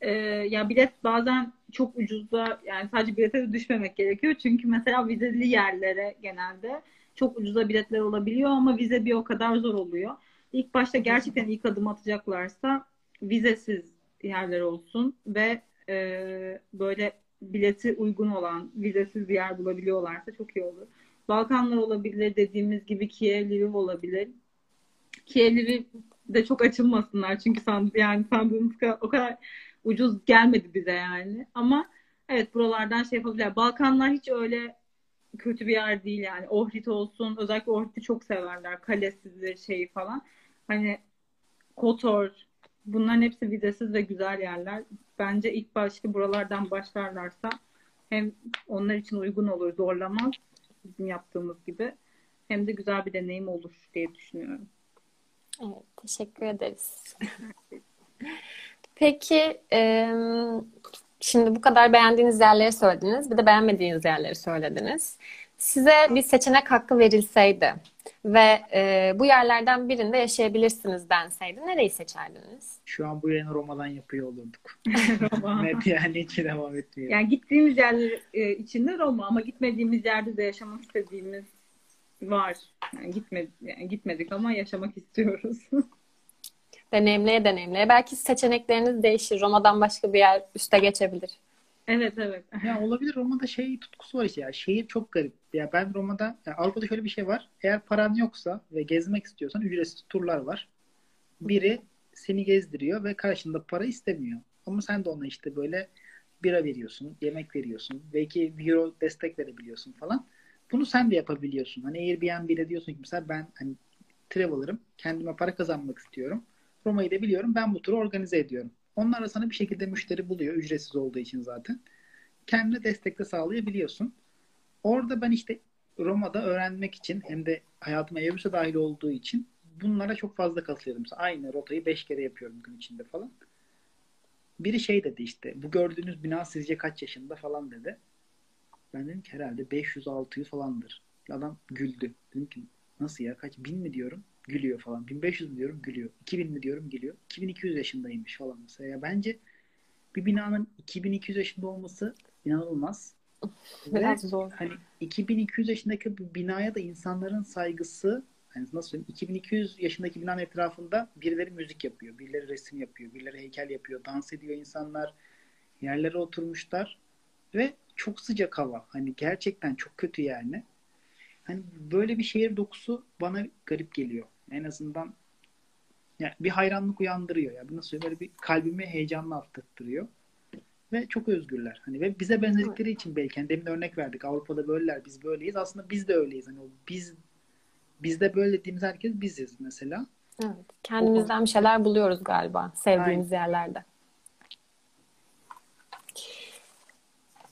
e, ya bilet bazen çok ucuzda yani sadece bilete de düşmemek gerekiyor. Çünkü mesela vizeli yerlere genelde çok ucuza biletler olabiliyor ama vize bir o kadar zor oluyor. İlk başta gerçekten ilk adım atacaklarsa vizesiz yerler olsun ve e, böyle bileti uygun olan vizesiz bir yer bulabiliyorlarsa çok iyi olur. Balkanlar olabilir dediğimiz gibi Kiev, Lviv olabilir. Kiev, Lviv de çok açılmasınlar çünkü sand yani sandığımız kadar, o kadar ucuz gelmedi bize yani. Ama evet buralardan şey yapabilirler. Balkanlar hiç öyle kötü bir yer değil yani. Ohrid olsun. Özellikle Ohrid'i çok severler. Kalesidir şeyi falan. Hani Kotor bunların hepsi vizesiz ve güzel yerler. Bence ilk başta buralardan başlarlarsa hem onlar için uygun olur, zorlamaz bizim yaptığımız gibi. Hem de güzel bir deneyim olur diye düşünüyorum. Evet, teşekkür ederiz. Peki, e, şimdi bu kadar beğendiğiniz yerleri söylediniz, bir de beğenmediğiniz yerleri söylediniz. Size bir seçenek hakkı verilseydi ve e, bu yerlerden birinde yaşayabilirsiniz denseydi, nereyi seçerdiniz? Şu an bu yayını Roma'dan yapıyor olurduk. Roma. Net yani hiç devam etmiyor. Yani gittiğimiz yerler e, içinde Roma ama gitmediğimiz yerde de yaşamak istediğimiz var. Yani gitmedik, yani gitmedik ama yaşamak istiyoruz. Deneyimleye deneyimleye. Belki seçenekleriniz değişir. Roma'dan başka bir yer üste geçebilir. Evet evet. Ya olabilir Roma'da şey tutkusu var işte ya. Şehir çok garip. Ya ben Roma'da ya Avrupa'da şöyle bir şey var. Eğer paran yoksa ve gezmek istiyorsan ücretsiz turlar var. Biri seni gezdiriyor ve karşında para istemiyor. Ama sen de ona işte böyle bira veriyorsun, yemek veriyorsun. Belki bir euro destek verebiliyorsun falan. Bunu sen de yapabiliyorsun. Hani Airbnb'de diyorsun ki mesela ben hani traveler'ım. Kendime para kazanmak istiyorum. Roma'yı da biliyorum. Ben bu turu organize ediyorum. Onlar da sana bir şekilde müşteri buluyor. Ücretsiz olduğu için zaten. Kendine destek de sağlayabiliyorsun. Orada ben işte Roma'da öğrenmek için hem de hayatıma Evrus'a dahil olduğu için bunlara çok fazla katılıyorum. Mesela aynı rotayı 5 kere yapıyorum gün içinde falan. Biri şey dedi işte bu gördüğünüz bina sizce kaç yaşında falan dedi. Ben dedim ki herhalde 500-600 falandır. Adam güldü. Dedim ki nasıl ya kaç bin mi diyorum gülüyor falan. 1500 mi diyorum gülüyor. 2000 mi diyorum gülüyor. 2200 yaşındaymış falan mesela. Ya bence bir binanın 2200 yaşında olması inanılmaz. Biraz Ve zor. hani 2200 yaşındaki bir binaya da insanların saygısı hani nasıl söyleyeyim 2200 yaşındaki binanın etrafında birileri müzik yapıyor, birileri resim yapıyor, birileri heykel yapıyor, dans ediyor insanlar. Yerlere oturmuşlar ve çok sıcak hava. Hani gerçekten çok kötü yani. Hani böyle bir şehir dokusu bana garip geliyor. En azından yani bir hayranlık uyandırıyor ya. Nasıl? Böyle bir kalbimi heyecanla attırtıyor. Ve çok özgürler. Hani ve bize benzedikleri için belki hani demin örnek verdik. Avrupa'da böyleler, biz böyleyiz. Aslında biz de öyleyiz. Hani o biz bizde böyle dediğimiz herkes biziz mesela. Evet. Kendimizden bir şeyler buluyoruz galiba sevdiğimiz yerlerde.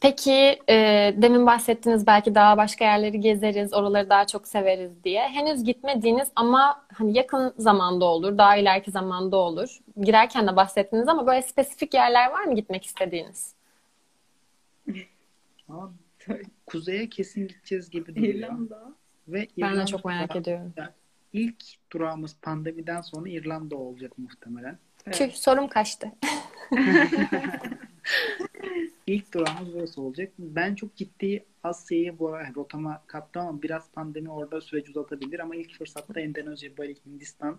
Peki e, demin bahsettiniz belki daha başka yerleri gezeriz, oraları daha çok severiz diye. Henüz gitmediğiniz ama hani yakın zamanda olur, daha ileriki zamanda olur. Girerken de bahsettiniz ama böyle spesifik yerler var mı gitmek istediğiniz? Kuzeye kesin gideceğiz gibi duruyor. İrlanda. Ve Ben de İrlanda çok merak ediyorum. ilk durağımız pandemiden sonra İrlanda olacak muhtemelen. Tüh, sorum kaçtı. İlk durağımız burası olacak. Ben çok ciddi Asya'yı bu ara rotama kattım ama biraz pandemi orada süreci uzatabilir ama ilk fırsatta Endonezya, Bali, Hindistan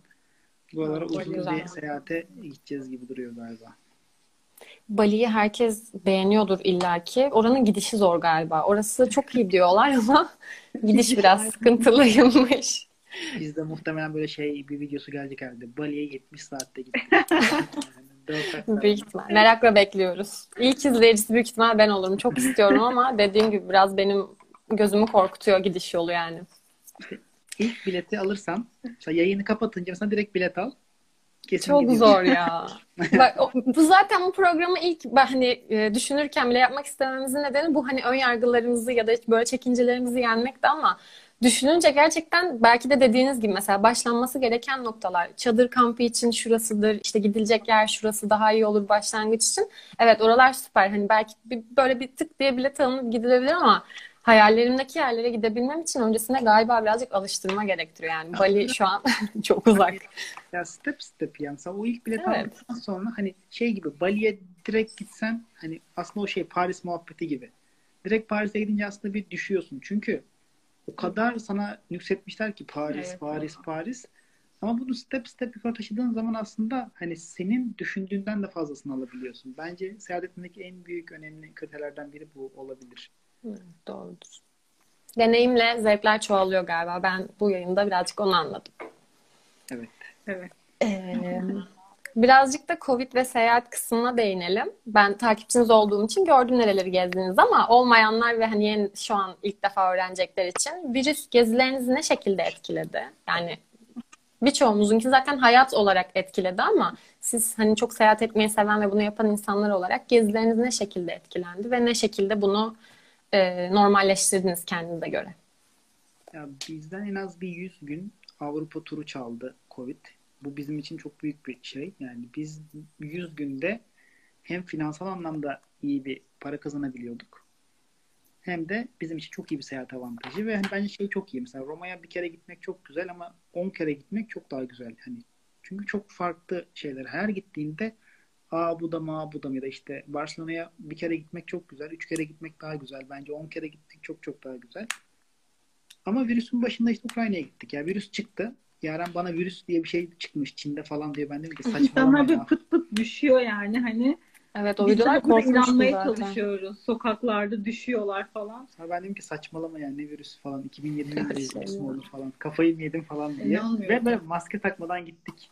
buralara uzun bir seyahate gideceğiz gibi duruyor galiba. Bali'yi herkes beğeniyordur illaki. Oranın gidişi zor galiba. Orası çok iyi diyorlar ama gidiş biraz sıkıntılıymış. Bizde muhtemelen böyle şey bir videosu gelecek herhalde. Bali'ye 70 saatte gittik. Büyük ihtimal. Merakla bekliyoruz. İlk izleyicisi büyük ihtimal ben olurum. Çok istiyorum ama dediğim gibi biraz benim gözümü korkutuyor gidiş yolu yani. İlk bileti alırsan, mesela yayını kapatınca mesela direkt bilet al. Kesin Çok gidiyorsun. zor ya. Bak, bu zaten bu programı ilk hani e, düşünürken bile yapmak istememizin nedeni bu hani ön yargılarımızı ya da böyle çekincelerimizi yenmekti ama düşününce gerçekten belki de dediğiniz gibi mesela başlanması gereken noktalar çadır kampı için şurasıdır işte gidilecek yer şurası daha iyi olur başlangıç için. Evet oralar süper hani belki bir, böyle bir tık diye bilet alınıp gidilebilir ama hayallerimdeki yerlere gidebilmem için öncesinde galiba birazcık alıştırma gerektiriyor yani. Bali şu an çok uzak. Ya step step yani. Sen o ilk bilet Evet. aldıktan sonra hani şey gibi Bali'ye direkt gitsen hani aslında o şey Paris muhabbeti gibi. Direkt Paris'e gidince aslında bir düşüyorsun. Çünkü o kadar sana nüksetmişler ki Paris, Evet. Paris, Paris. Ama bunu step step yukarı taşıdığın zaman aslında hani senin düşündüğünden de fazlasını alabiliyorsun. Bence seyahat etmedeki en büyük önemli kriterlerden biri bu olabilir. Evet, Doğrudur. Deneyimle zevkler çoğalıyor galiba. Ben bu yayında birazcık onu anladım. Evet. Evet. Ee, birazcık da Covid ve seyahat kısmına değinelim. Ben takipçiniz olduğum için gördüm nereleri gezdiğiniz ama olmayanlar ve hani yeni, şu an ilk defa öğrenecekler için virüs gezilerinizi ne şekilde etkiledi? Yani birçoğumuzunki zaten hayat olarak etkiledi ama siz hani çok seyahat etmeyi seven ve bunu yapan insanlar olarak gezileriniz ne şekilde etkilendi ve ne şekilde bunu e, normalleştirdiniz kendinize göre? Ya bizden en az bir 100 gün Avrupa turu çaldı Covid. Bu bizim için çok büyük bir şey. Yani biz 100 günde hem finansal anlamda iyi bir para kazanabiliyorduk. Hem de bizim için çok iyi bir seyahat avantajı ve hani bence şey çok iyi. Mesela Roma'ya bir kere gitmek çok güzel ama 10 kere gitmek çok daha güzel. Hani çünkü çok farklı şeyler. Her gittiğinde aa bu da mı aa bu da mı ya da işte Barcelona'ya bir kere gitmek çok güzel. Üç kere gitmek daha güzel. Bence 10 kere gitmek çok çok daha güzel. Ama virüsün başında işte Ukrayna'ya gittik. Ya virüs çıktı. Yaren bana virüs diye bir şey çıkmış Çin'de falan diyor. Ben dedim ki saçmalama İnsanlar böyle pıt pıt düşüyor yani hani. Evet o Biz videolar inanmaya zaten. çalışıyoruz. Sokaklarda düşüyorlar falan. Sonra ben dedim ki saçmalama yani ne virüs falan. 2020 Her virüs şey mi olur falan. Kafayı mı yedim falan diye. Ve böyle maske takmadan gittik.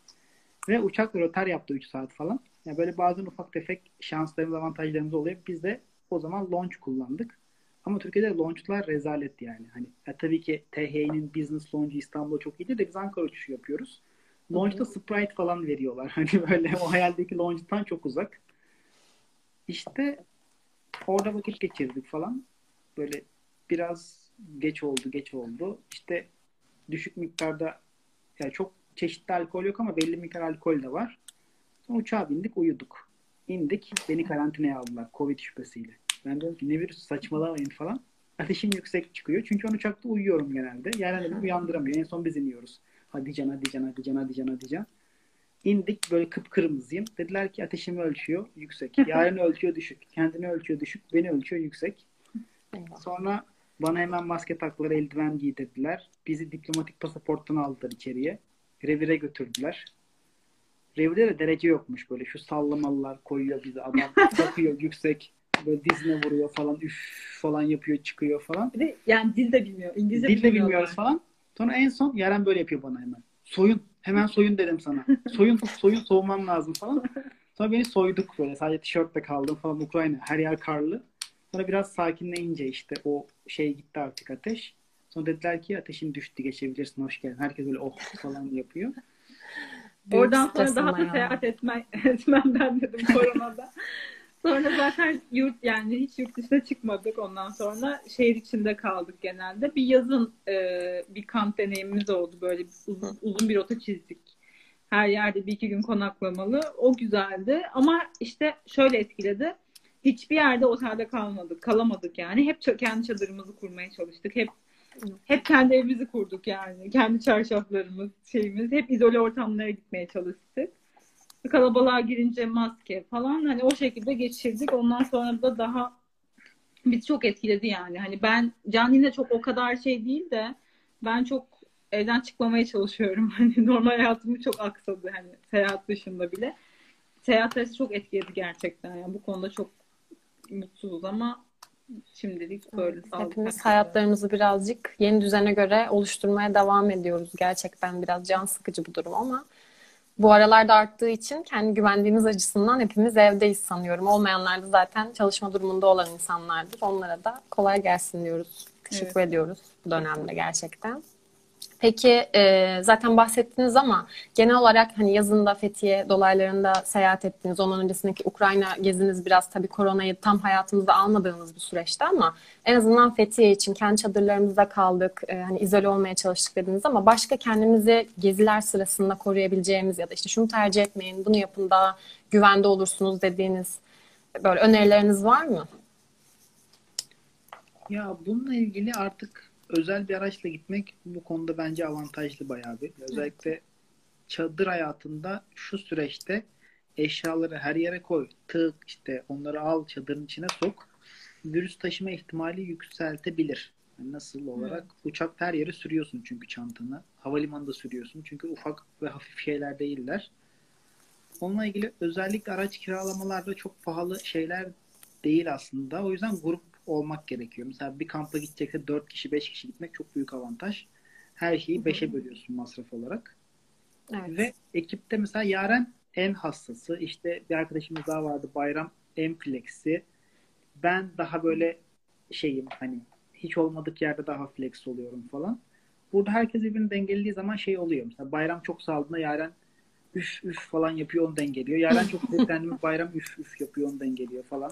Ve uçak rötar yaptı 3 saat falan. Yani böyle bazen ufak tefek şanslarımız, avantajlarımız oluyor. Biz de o zaman launch kullandık. Ama Türkiye'de launchlar rezalet yani. Hani ya tabii ki TH'nin business launch'u İstanbul'da çok iyidir de biz Ankara uçuşu yapıyoruz. Launch'ta Sprite falan veriyorlar. Hani böyle o hayaldeki launch'tan çok uzak. İşte orada vakit geçirdik falan. Böyle biraz geç oldu, geç oldu. İşte düşük miktarda yani çok çeşitli alkol yok ama belli miktar alkol de var. Sonra uçağa bindik, uyuduk. İndik, beni karantinaya aldılar Covid şüphesiyle. Ben dedim ki ne virüs saçmalamayın falan. Ateşim yüksek çıkıyor. Çünkü ben uçakta uyuyorum genelde. Yani beni uyandıramıyor. En son biz iniyoruz. Hadi can, hadi can, hadi can, hadi can, hadi can. İndik böyle kıpkırmızıyım. Dediler ki ateşimi ölçüyor yüksek. Yarın ölçüyor düşük. Kendini ölçüyor düşük. Beni ölçüyor yüksek. Sonra bana hemen maske taktılar, eldiven giydirdiler. Bizi diplomatik pasaporttan aldılar içeriye. Revire götürdüler. Revirde de derece yokmuş böyle. Şu sallamalılar koyuyor bizi. Adam takıyor yüksek. Böyle dizine vuruyor falan. Üf falan yapıyor çıkıyor falan. Bir de yani dil de bilmiyor. İngilizce Dil de bilmiyoruz falan. Sonra en son Yaren böyle yapıyor bana hemen. Soyun. Hemen soyun dedim sana. Soyun, soyun soğuman lazım falan. Sonra beni soyduk böyle. Sadece tişörtle kaldım falan. Ukrayna. Her yer karlı. Sonra biraz sakinleyince işte o şey gitti artık ateş. Sonra dediler ki ateşin düştü geçebilirsin hoş geldin. Herkes böyle oh falan yapıyor. Oradan sonra daha da ya. seyahat etme, etmem ben dedim koronada. sonra zaten yurt yani hiç yurt dışına çıkmadık ondan sonra şehir içinde kaldık genelde. Bir yazın e, bir kamp deneyimimiz oldu böyle uzun, uzun bir rota çizdik. Her yerde bir iki gün konaklamalı. O güzeldi ama işte şöyle etkiledi. Hiçbir yerde otelde kalmadık, kalamadık yani. Hep kendi çadırımızı kurmaya çalıştık. Hep hep kendi evimizi kurduk yani. Kendi çarşaflarımız, şeyimiz. Hep izole ortamlara gitmeye çalıştık. Kalabalığa girince maske falan hani o şekilde geçirdik. Ondan sonra da daha bizi çok etkiledi yani. Hani ben Can yine çok o kadar şey değil de ben çok evden çıkmamaya çalışıyorum. Hani normal hayatımı çok aksadı hani seyahat dışında bile. Seyahat süresi çok etkiledi gerçekten. Yani bu konuda çok mutsuzuz ama şimdilik böyle sağlık Hepimiz hayatlarımızı birazcık yeni düzene göre oluşturmaya devam ediyoruz. Gerçekten biraz can sıkıcı bu durum ama bu aralarda arttığı için kendi güvendiğimiz açısından hepimiz evdeyiz sanıyorum. Olmayanlar da zaten çalışma durumunda olan insanlardır. Onlara da kolay gelsin diyoruz. Teşekkür ediyoruz bu dönemde gerçekten. Peki e, zaten bahsettiniz ama genel olarak hani yazında Fethiye dolaylarında seyahat ettiniz. Ondan öncesindeki Ukrayna geziniz biraz tabii koronayı tam hayatımızda almadığımız bir süreçti ama en azından Fethiye için kendi çadırlarımızda kaldık. E, hani izole olmaya çalıştık dediniz ama başka kendimizi geziler sırasında koruyabileceğimiz ya da işte şunu tercih etmeyin, bunu yapın daha güvende olursunuz dediğiniz böyle önerileriniz var mı? Ya bununla ilgili artık özel bir araçla gitmek bu konuda bence avantajlı bayağı bir. Özellikle evet. çadır hayatında şu süreçte eşyaları her yere koy, tık işte onları al çadırın içine sok. Virüs taşıma ihtimali yükseltebilir. Yani nasıl olarak? Hmm. Uçakta her yere sürüyorsun çünkü çantanı. Havalimanında sürüyorsun. Çünkü ufak ve hafif şeyler değiller. Onunla ilgili özellikle araç kiralamalarda çok pahalı şeyler değil aslında. O yüzden grup olmak gerekiyor. Mesela bir kampa gidecekse 4 kişi 5 kişi gitmek çok büyük avantaj. Her şeyi 5'e bölüyorsun masraf olarak. Evet. Ve ekipte mesela Yaren en hassası. İşte bir arkadaşımız daha vardı. Bayram en flexi. Ben daha böyle şeyim hani hiç olmadık yerde daha flex oluyorum falan. Burada herkes birbirini dengelediği zaman şey oluyor. Mesela bayram çok saldığında Yaren üf üf falan yapıyor onu dengeliyor. Yaren çok kendimi bayram üf üf yapıyor onu dengeliyor falan.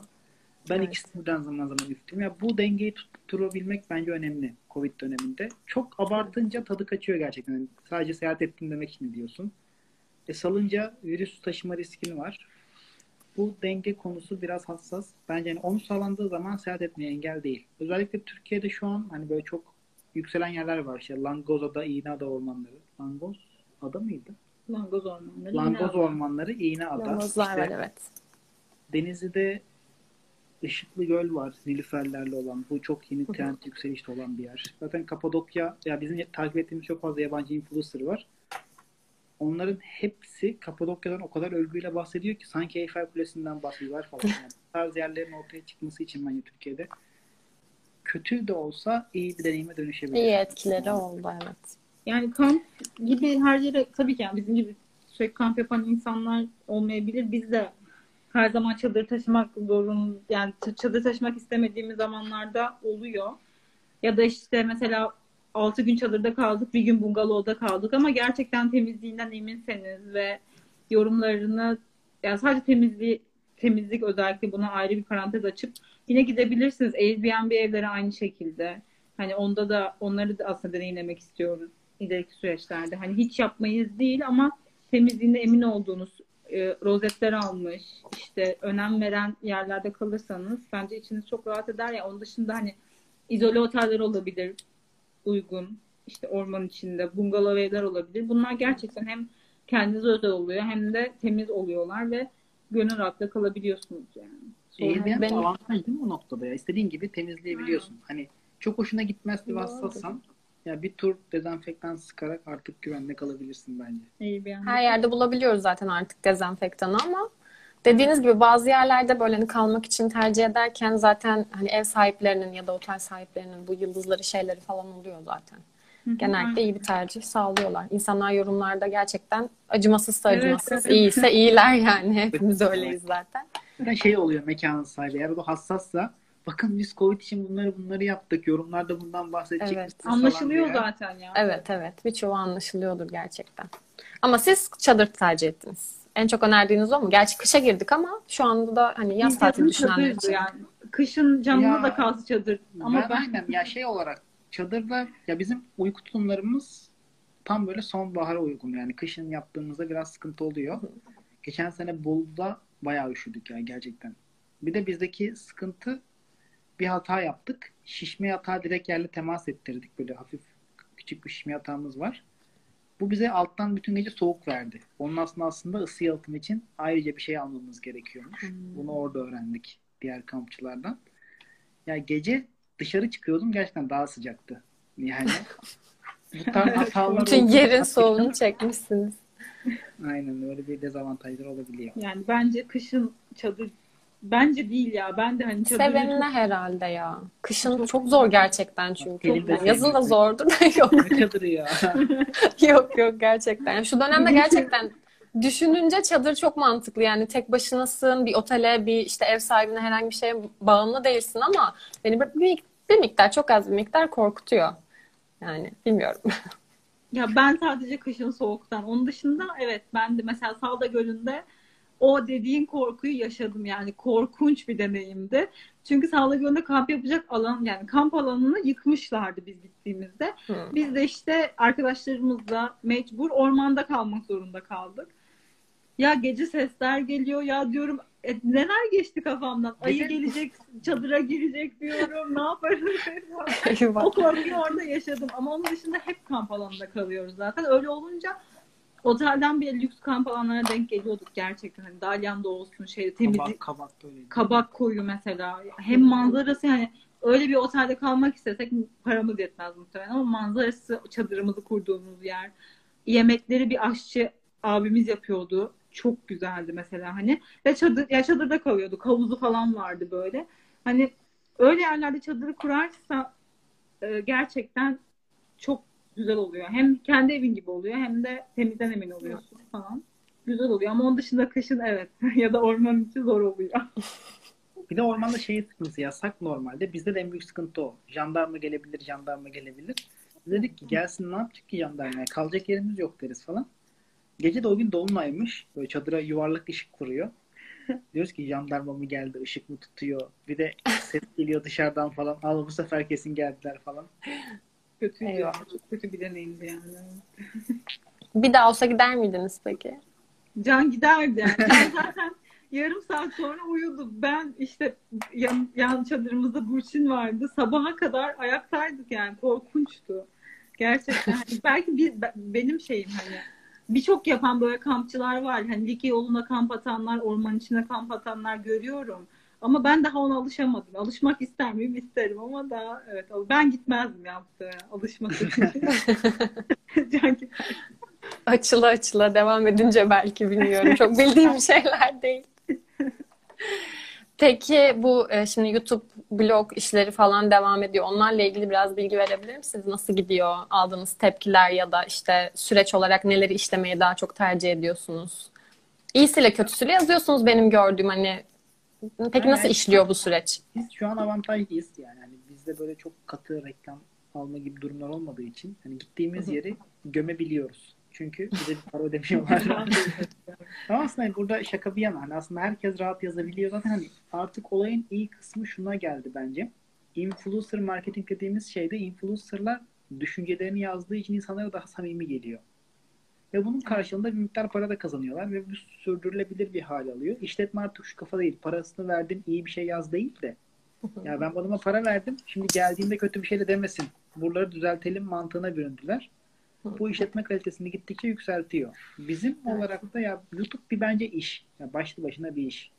Ben evet. ikisinden zaman zaman üftüm. Ya bu dengeyi tutturabilmek bence önemli Covid döneminde. Çok abartınca tadı kaçıyor gerçekten. Yani sadece seyahat ettim demek için diyorsun. E salınca virüs taşıma riskin var. Bu denge konusu biraz hassas. Bence yani onu sağlandığı zaman seyahat etmeye engel değil. Özellikle Türkiye'de şu an hani böyle çok yükselen yerler var. İşte Langozada, İğneada ormanları. Langoz ada mıydı? Langoz ormanları. Langoz İğneada. ormanları, İğneada. Langozlar işte, var evet. Denizli'de Işıklı Göl var. Nilüferlerle olan. Bu çok yeni trend yükselişte olan bir yer. Zaten Kapadokya, ya bizim takip ettiğimiz çok fazla yabancı influencer var. Onların hepsi Kapadokya'dan o kadar övgüyle bahsediyor ki sanki Eiffel Kulesi'nden bahsediyorlar falan. Yani bu tarz yerlerin ortaya çıkması için bence Türkiye'de kötü de olsa iyi bir deneyime dönüşebilir. İyi etkileri oldu evet. Yani kamp gibi her yere tabii ki yani bizim gibi sürekli kamp yapan insanlar olmayabilir. Biz de her zaman çadır taşımak zorun yani çadır taşımak istemediğimiz zamanlarda oluyor. Ya da işte mesela 6 gün çadırda kaldık, bir gün bungalovda kaldık ama gerçekten temizliğinden eminseniz ve yorumlarını yani sadece temizliği temizlik özellikle buna ayrı bir parantez açıp yine gidebilirsiniz. Airbnb evleri aynı şekilde. Hani onda da onları da aslında deneyimlemek istiyoruz ileriki süreçlerde. Hani hiç yapmayız değil ama temizliğinde emin olduğunuz e, rozetler almış, işte önem veren yerlerde kalırsanız bence içiniz çok rahat eder ya. Onun dışında hani izole oteller olabilir uygun. işte orman içinde bungalov evler olabilir. Bunlar gerçekten hem kendinize özel oluyor hem de temiz oluyorlar ve gönül rahatlıkla kalabiliyorsunuz yani. Airbnb benim... avantaj değil mi o noktada ya? İstediğin gibi temizleyebiliyorsun. Aynen. Hani çok hoşuna gitmez bir hassassan ya bir tur dezenfektan sıkarak artık güvenle kalabilirsin bence. İyi bir Her yerde bulabiliyoruz zaten artık dezenfektanı ama dediğiniz gibi bazı yerlerde böyle hani kalmak için tercih ederken zaten hani ev sahiplerinin ya da otel sahiplerinin bu yıldızları şeyleri falan oluyor zaten. Genellikle iyi bir tercih sağlıyorlar. İnsanlar yorumlarda gerçekten acımasız acımasız, evet, evet. iyiyse iyiler yani. Hepimiz öyleyiz zaten. Zaten şey oluyor mekanın sahibi. Eğer bu hassassa bakın biz Covid için bunları bunları yaptık. Yorumlarda bundan bahsedecek evet. Anlaşılıyor zaten ya. Evet evet. Birçoğu anlaşılıyordur gerçekten. Ama siz çadır tercih ettiniz. En çok önerdiğiniz o mu? Gerçi kışa girdik ama şu anda da hani yaz tatili düşünenler için. Yani. Kışın camında da kaldı çadır. Ama ben, aynen ya şey olarak çadırda ya bizim uyku tutumlarımız tam böyle sonbahara uygun yani kışın yaptığımızda biraz sıkıntı oluyor. Geçen sene Bolu'da bayağı üşüdük ya gerçekten. Bir de bizdeki sıkıntı bir hata yaptık. Şişme yatağı direkt yerle temas ettirdik. Böyle hafif küçük bir şişme yatağımız var. Bu bize alttan bütün gece soğuk verdi. Onun aslında aslında ısı yalıtım için ayrıca bir şey almamız gerekiyormuş. Hmm. Bunu orada öğrendik diğer kampçılardan. Ya gece dışarı çıkıyordum gerçekten daha sıcaktı. Yani bu tarz hatalar Bütün yerin soğuğunu çekmişsiniz. Aynen öyle bir dezavantajlar olabiliyor. Yani bence kışın çadır Bence değil ya. Ben de hani çadırı Sevenine çok... herhalde ya. Kışın çok, çok zor gerçekten çünkü. Yani yazın da zordur da yok. çadırı ya. yok yok gerçekten. Şu dönemde gerçekten düşününce çadır çok mantıklı. Yani tek başınasın, bir otele, bir işte ev sahibine herhangi bir şeye bağımlı değilsin ama beni bir, bir miktar, çok az bir miktar korkutuyor. Yani bilmiyorum. Ya ben sadece kışın soğuktan. Onun dışında evet ben de mesela Salda Gölü'nde o dediğin korkuyu yaşadım yani korkunç bir deneyimdi. Çünkü Sağla Gölü'nde kamp yapacak alan yani kamp alanını yıkmışlardı biz gittiğimizde. Hı. Biz de işte arkadaşlarımızla mecbur ormanda kalmak zorunda kaldık. Ya gece sesler geliyor ya diyorum e, neler geçti kafamdan. Ayı gelecek çadıra girecek diyorum ne yaparız? O korkuyu orada yaşadım ama onun dışında hep kamp alanında kalıyoruz zaten. Öyle olunca otelden bir lüks kamp alanlarına denk geliyorduk gerçekten. Hani Dalyan'da olsun şey temizlik Kabak, kabak öyleydi. kabak koyu mesela. Hem manzarası yani öyle bir otelde kalmak istesek paramız yetmez muhtemelen ama manzarası çadırımızı kurduğumuz yer. Yemekleri bir aşçı abimiz yapıyordu. Çok güzeldi mesela hani. Ve çadır, ya çadırda kalıyorduk. Havuzu falan vardı böyle. Hani öyle yerlerde çadırı kurarsa e, gerçekten çok güzel oluyor. Hem kendi evin gibi oluyor hem de temizden emin oluyorsun falan. Güzel oluyor ama onun dışında kışın evet ya da orman için zor oluyor. Bir de ormanda şey sıkıntısı yasak normalde. Bizde de en büyük sıkıntı o. Jandarma gelebilir, jandarma gelebilir. Dedik ki gelsin ne yapacak ki jandarmaya? Kalacak yerimiz yok deriz falan. Gece de o gün dolunaymış. Böyle çadıra yuvarlak ışık kuruyor. Diyoruz ki jandarma mı geldi, ışık mı tutuyor? Bir de ses geliyor dışarıdan falan. Al bu sefer kesin geldiler falan. Kötü, Eyvah. çok kötü bir deneyimdi yani. Bir daha olsa gider miydiniz peki? Can giderdi. Ben zaten yarım saat sonra uyudum. Ben işte yan, yan çadırımızda Burçin vardı. Sabaha kadar ayaktaydık yani. Korkunçtu. Gerçekten. Hani belki bir, be- benim şeyim hani birçok yapan böyle kampçılar var. Hani Likya yoluna kamp atanlar, orman içine kamp atanlar görüyorum. Ama ben daha ona alışamadım. Alışmak ister miyim? İsterim ama daha evet ben gitmezdim yaptı. Alışması için. Can gider. Açıla açıla devam edince belki bilmiyorum. Çok bildiğim şeyler değil. Peki bu e, şimdi YouTube blog işleri falan devam ediyor. Onlarla ilgili biraz bilgi verebilir misiniz? Nasıl gidiyor? Aldığınız tepkiler ya da işte süreç olarak neleri işlemeyi daha çok tercih ediyorsunuz? İyisiyle kötüsüyle yazıyorsunuz benim gördüğüm hani. Peki nasıl Evet. işliyor bu süreç? Biz şu an avantajlıyız yani. Hani bizde böyle çok katı reklam alma gibi durumlar olmadığı için hani gittiğimiz yeri gömebiliyoruz. Çünkü bize bir para ödemiyorlar. Ama aslında hani burada şaka bir yana hani aslında herkes rahat yazabiliyor. Zaten hani artık olayın iyi kısmı şuna geldi bence. Influencer marketing dediğimiz şeyde influencerlar düşüncelerini yazdığı için insanlara daha samimi geliyor. Ve bunun karşılığında bir miktar para da kazanıyorlar ve bu sürdürülebilir bir hal alıyor. İşletme artık şu kafa değil. Parasını verdim iyi bir şey yaz değil de. Ya ben adama para verdim. Şimdi geldiğinde kötü bir şey de demesin. Buraları düzeltelim mantığına büründüler. Bu işletme kalitesini gittikçe yükseltiyor. Bizim olarak da ya YouTube bir bence iş. Ya başlı başına bir iş.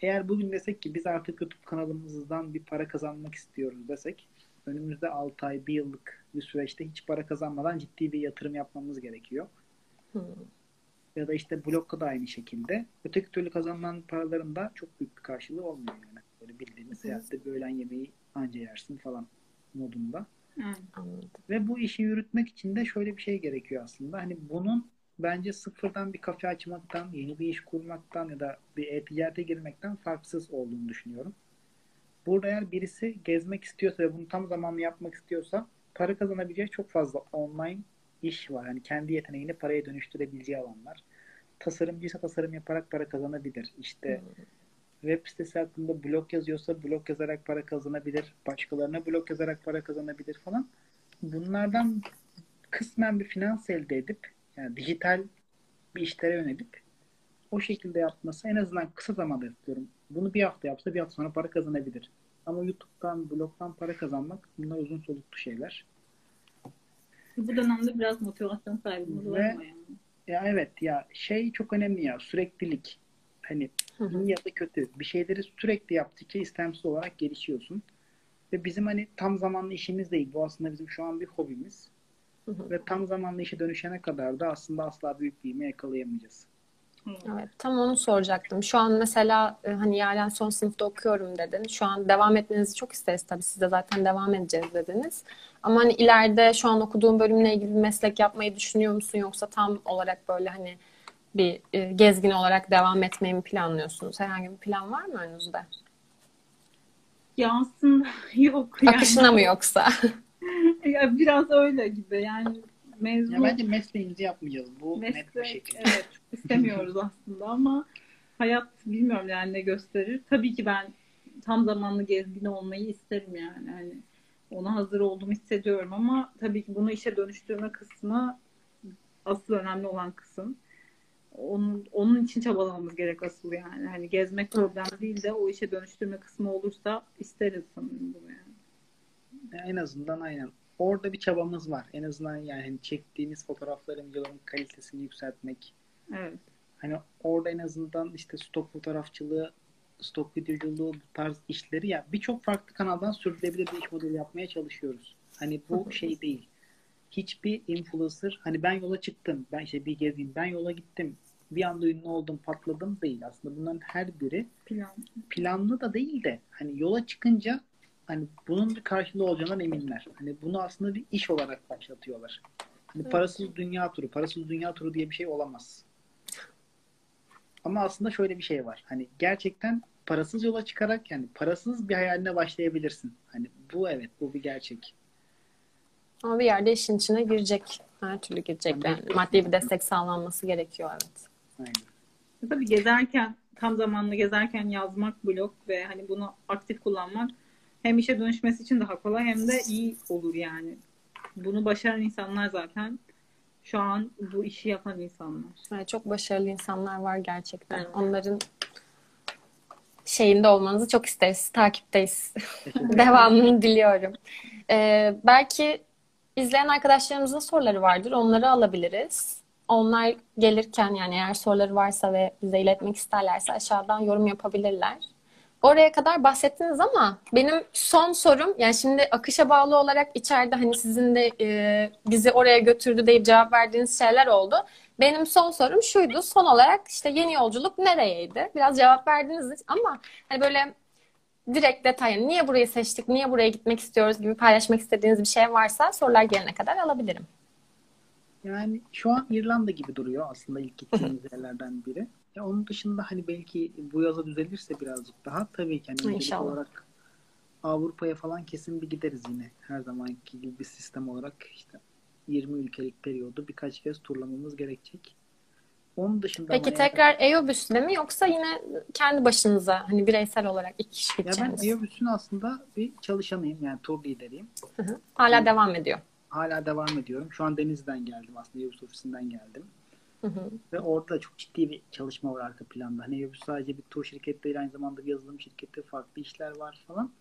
Eğer bugün desek ki biz artık YouTube kanalımızdan bir para kazanmak istiyoruz desek önümüzde 6 ay, 1 yıllık bir süreçte hiç para kazanmadan ciddi bir yatırım yapmamız gerekiyor. Ya da işte blogda da aynı şekilde. Öteki türlü kazanılan paraların da çok büyük bir karşılığı olmuyor yani. Böyle bildiğiniz seyahatte bir öğlen yemeği anca yersin falan modunda. Anladım. Ve bu işi yürütmek için de şöyle bir şey gerekiyor aslında. Hani bunun bence sıfırdan bir kafe açmaktan, yeni bir iş kurmaktan ya da bir e-ticarete girmekten farksız olduğunu düşünüyorum. Burada eğer birisi gezmek istiyorsa ve bunu tam zamanlı yapmak istiyorsa para kazanabileceği çok fazla online iş var. Yani kendi yeteneğini paraya dönüştürebileceği alanlar. Tasarımcıysa tasarım yaparak para kazanabilir. İşte web sitesi hakkında blog yazıyorsa blog yazarak para kazanabilir. Başkalarına blog yazarak para kazanabilir falan. Bunlardan kısmen bir finans elde edip yani dijital bir işlere yönelip o şekilde yapması en azından kısa zamanda yapıyorum. Bunu bir hafta yapsa bir hafta sonra para kazanabilir. Ama YouTube'dan, blogdan para kazanmak bunlar uzun soluklu şeyler. Bu dönemde biraz motivasyon kaybımız var ama yani. Ya evet ya şey çok önemli ya süreklilik. Hani iyi ya da kötü. Bir şeyleri sürekli yaptıkça istemsiz olarak gelişiyorsun. Ve bizim hani tam zamanlı işimiz değil. Bu aslında bizim şu an bir hobimiz. Hı hı. Ve tam zamanlı işe dönüşene kadar da aslında asla büyük bir ivme yakalayamayacağız. Evet, tam onu soracaktım. Şu an mesela e, hani Yaren son sınıfta okuyorum dedin. Şu an devam etmenizi çok isteriz tabii. Siz de zaten devam edeceğiz dediniz. Ama hani ileride şu an okuduğun bölümle ilgili bir meslek yapmayı düşünüyor musun? Yoksa tam olarak böyle hani bir e, gezgin olarak devam etmeyi mi planlıyorsunuz? Herhangi bir plan var mı önünüzde? Ya aslında yok yani. Akışına mı yoksa? Ya biraz öyle gibi yani mezun Ya bence mesleğimizi yapmayacağız. Bu net bir Meslek, şekilde. evet istemiyoruz aslında ama hayat bilmiyorum yani ne gösterir. Tabii ki ben tam zamanlı gezgin olmayı isterim yani. Hani ona hazır olduğumu hissediyorum ama tabii ki bunu işe dönüştürme kısmı asıl önemli olan kısım. Onun, onun için çabalamamız gerek asıl yani. Hani gezmek problem değil de o işe dönüştürme kısmı olursa isteriz sanırım bunu yani. Ya en azından aynen. Orada bir çabamız var. En azından yani hani çektiğimiz fotoğrafların, videoların kalitesini yükseltmek. Evet. Hani orada en azından işte stok fotoğrafçılığı, stok videoculuğu bu tarz işleri ya birçok farklı kanaldan sürdürülebilir bir iş modeli yapmaya çalışıyoruz. Hani bu şey değil. Hiçbir influencer hani ben yola çıktım, ben işte bir gezeyim, ben yola gittim, bir anda ünlü oldum, patladım değil. Aslında bunların her biri Plan. planlı da değil de hani yola çıkınca hani bunun bir karşılığı olacağından eminler. Hani bunu aslında bir iş olarak başlatıyorlar. Hani Evet. parasız dünya turu, parasız dünya turu diye bir şey olamaz. Ama aslında şöyle bir şey var. Hani gerçekten parasız yola çıkarak yani parasız bir hayaline başlayabilirsin. Hani bu evet bu bir gerçek. Ama bir yerde işin içine girecek. Her türlü girecek. Yani maddi bir destek sağlanması gerekiyor evet. Aynen. Tabii gezerken, tam zamanlı gezerken yazmak blog ve hani bunu aktif kullanmak hem işe dönüşmesi için daha kolay hem de iyi olur yani. Bunu başaran insanlar zaten şu an bu işi yapan insanlar. Evet, çok başarılı insanlar var gerçekten. Evet. Onların şeyinde olmanızı çok isteriz. Takipteyiz. Devamını diliyorum. Ee, belki izleyen arkadaşlarımızın soruları vardır. Onları alabiliriz. Onlar gelirken yani eğer soruları varsa ve bize iletmek isterlerse aşağıdan yorum yapabilirler. Oraya kadar bahsettiniz ama benim son sorum yani şimdi akışa bağlı olarak içeride hani sizin de e, bizi oraya götürdü deyip cevap verdiğiniz şeyler oldu. Benim son sorum şuydu. Son olarak işte yeni yolculuk nereyeydi? Biraz cevap verdiniz ama hani böyle direkt detay niye burayı seçtik, niye buraya gitmek istiyoruz gibi paylaşmak istediğiniz bir şey varsa sorular gelene kadar alabilirim. Yani şu an İrlanda gibi duruyor aslında ilk gittiğimiz yerlerden biri. Ya onun dışında hani belki bu yaza düzelirse birazcık daha tabii ki hani İnşallah. olarak Avrupa'ya falan kesin bir gideriz yine. Her zamanki gibi bir sistem olarak işte 20 ülkelik periyodu birkaç kez turlamamız gerekecek. Onun dışında Peki ama eğer- tekrar EOBÜS'le mi yoksa yine kendi başınıza hani bireysel olarak iki kişi ya ben gideceğiniz? EOBÜS'ün aslında bir çalışanıyım yani tur lideriyim. Hı hı. Hala devam ediyor. Hala devam ediyorum. Şu an Deniz'den geldim aslında EOBÜS ofisinden geldim. Hı hı. Ve orada da çok ciddi bir çalışma var arka planda. Hani EOBÜS sadece bir tur şirketi değil aynı zamanda bir yazılım şirketi, farklı işler var falan.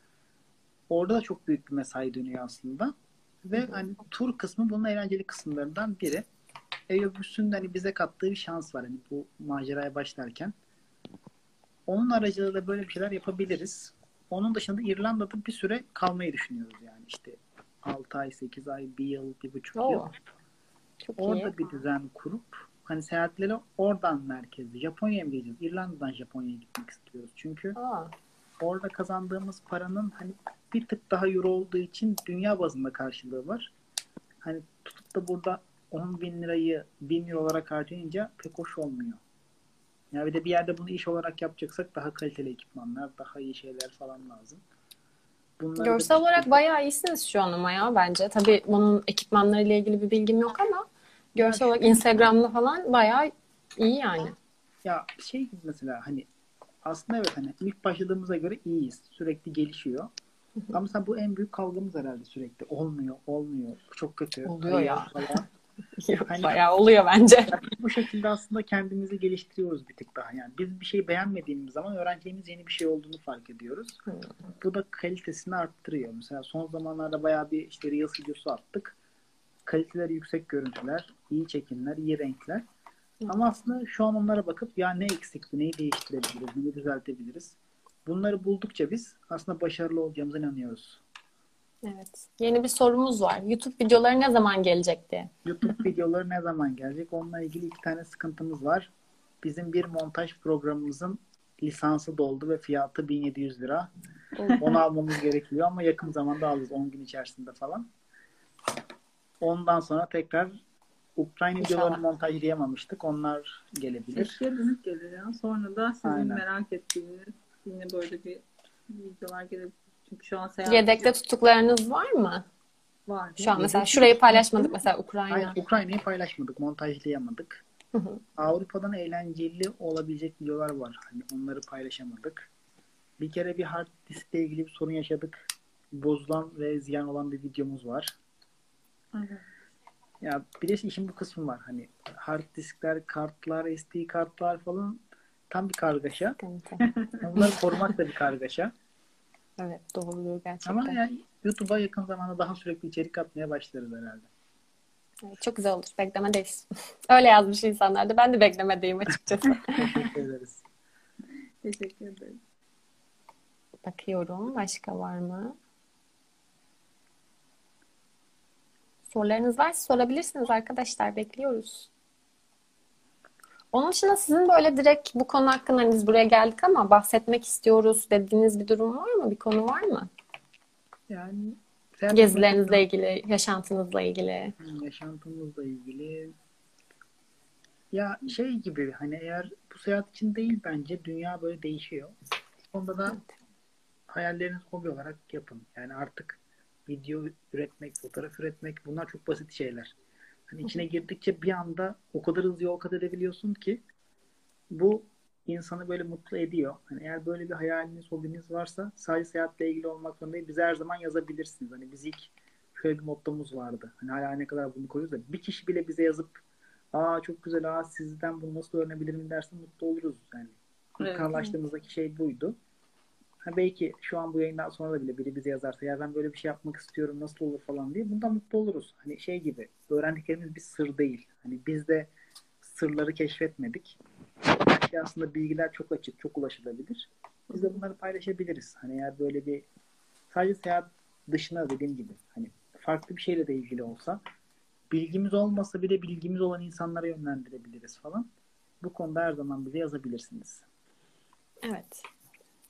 Orada da çok büyük bir mesai dönüyor aslında. Ve hani tur kısmı bunun eğlenceli kısımlarından biri. EOBÜS'ün de hani bize kattığı bir şans var hani bu maceraya başlarken. Onun aracılığıyla böyle bir şeyler yapabiliriz. Onun dışında İrlanda'da bir süre kalmayı düşünüyoruz yani işte 6 ay, 8 ay, 1 yıl, 1,5 yıl. Oo. Çok iyi. Orada bir düzen kurup hani seyahatleri oradan merkezli. Japonya'ya mı gideceğiz? İrlanda'dan Japonya'ya gitmek istiyoruz. Çünkü Aa, orada kazandığımız paranın hani bir tık daha euro olduğu için dünya bazında karşılığı var. Hani tutup da burada 10 bin lirayı 1000 euro olarak harcayınca pek hoş olmuyor. Ya bir de bir yerde bunu iş olarak yapacaksak daha kaliteli ekipmanlar, daha iyi şeyler falan lazım. Bunları Görsel olarak bayağı iyisiniz şu an ama ya bence. Tabii bunun ekipmanlarıyla ilgili bir bilgim yok ama görsel olarak Instagram'da falan bayağı iyi yani. Ya şey gibi mesela hani aslında evet hani ilk başladığımıza göre iyiyiz. Sürekli gelişiyor. Ama mesela bu en büyük kavgamız herhalde sürekli. Olmuyor, olmuyor. Bu çok kötü. Oluyor Hayır ya. falan. Hani- bayağı oluyor bence. Bu şekilde aslında kendimizi geliştiriyoruz bir tık daha. Yani biz bir şey beğenmediğimiz zaman öğreneceğimiz yeni bir şey olduğunu fark ediyoruz. Hmm. Bu da kalitesini arttırıyor. Mesela son zamanlarda bayağı bir işte Reels videosu attık. Kaliteleri yüksek görüntüler, iyi çekimler, iyi renkler. Ama aslında şu an onlara bakıp ya ne eksikti, neyi değiştirebiliriz, neyi düzeltebiliriz. Bunları buldukça biz aslında başarılı olacağımıza inanıyoruz. Evet. Yeni bir sorumuz var. YouTube videoları ne zaman gelecek diye. YouTube videoları ne zaman gelecek? Onunla ilgili iki tane sıkıntımız var. Bizim bir montaj programımızın lisansı doldu ve fiyatı 1700 lira. Onu almamız gerekiyor ama yakın zamanda alırız 10 gün içerisinde falan. Ondan sonra tekrar Ukrayna videolarını montajlayamamıştık. Onlar gelebilir. Eskiye dönük gelir ya. Sonra da sizin Aynen. merak ettiğiniz yine böyle bir videolar gelebilir. Çünkü şu an seyahat Yedekte tuttuklarınız var mı? Var. Şu an mesela şurayı paylaşmadık mesela Ukrayna. Hayır, Ukrayna'yı paylaşmadık, montajlayamadık. Hı hı. Avrupa'dan eğlenceli olabilecek videolar var. Hani onları paylaşamadık. Bir kere bir hard diskle ilgili bir sorun yaşadık. Bozulan ve ziyan olan bir videomuz var. Evet. Ya bir de işin bu kısmı var. Hani hard diskler, kartlar, SD kartlar falan tam bir kargaşa. Bunları korumak da bir kargaşa. Evet doğru gerçekten. Ama yani YouTube'a yakın zamanda daha sürekli içerik atmaya başlarız herhalde. Evet, çok güzel olur. Beklemedeyiz. Öyle yazmış insanlar da. Ben de beklemedeyim açıkçası. Teşekkür ederiz. Teşekkür ederim. Bakıyorum. Başka var mı? Sorularınız varsa sorabilirsiniz arkadaşlar. Bekliyoruz. Onun dışında sizin böyle direkt bu konu hakkında hani biz buraya geldik ama bahsetmek istiyoruz dediğiniz bir durum var mı? Bir konu var mı? Yani Gezilerinizle ilgili, yaşantınızla ilgili. yaşantımızla ilgili ya şey gibi hani eğer bu seyahat için değil bence dünya böyle değişiyor. Onda da hayalleriniz hobi olarak yapın. Yani artık video üretmek, fotoğraf üretmek bunlar çok basit şeyler. Hani içine girdikçe bir anda o kadar hızlı yol kat edebiliyorsun ki bu insanı böyle mutlu ediyor. Hani eğer böyle bir hayaliniz, hobiniz varsa sadece seyahatle ilgili olmak zorunda değil. Bize her zaman yazabilirsiniz. Hani biz ilk şöyle bir mottomuz vardı. Hani hala ne kadar bunu koyuyoruz da bir kişi bile bize yazıp aa çok güzel aa sizden bunu nasıl öğrenebilirim derse mutlu oluruz. Yani Evet. anlaştığımızdaki şey buydu. Ha belki şu an bu yayından sonra da bile biri bize yazarsa ya ben böyle bir şey yapmak istiyorum nasıl olur falan diye bundan mutlu oluruz. Hani şey gibi öğrendiklerimiz bir sır değil. Hani biz de sırları keşfetmedik. Belki aslında bilgiler çok açık, çok ulaşılabilir. Biz de bunları paylaşabiliriz. Hani eğer böyle bir sadece seyahat dışına dediğim gibi hani farklı bir şeyle de ilgili olsa bilgimiz olmasa bile bilgimiz olan insanlara yönlendirebiliriz falan. Bu konuda her zaman bize yazabilirsiniz. Evet.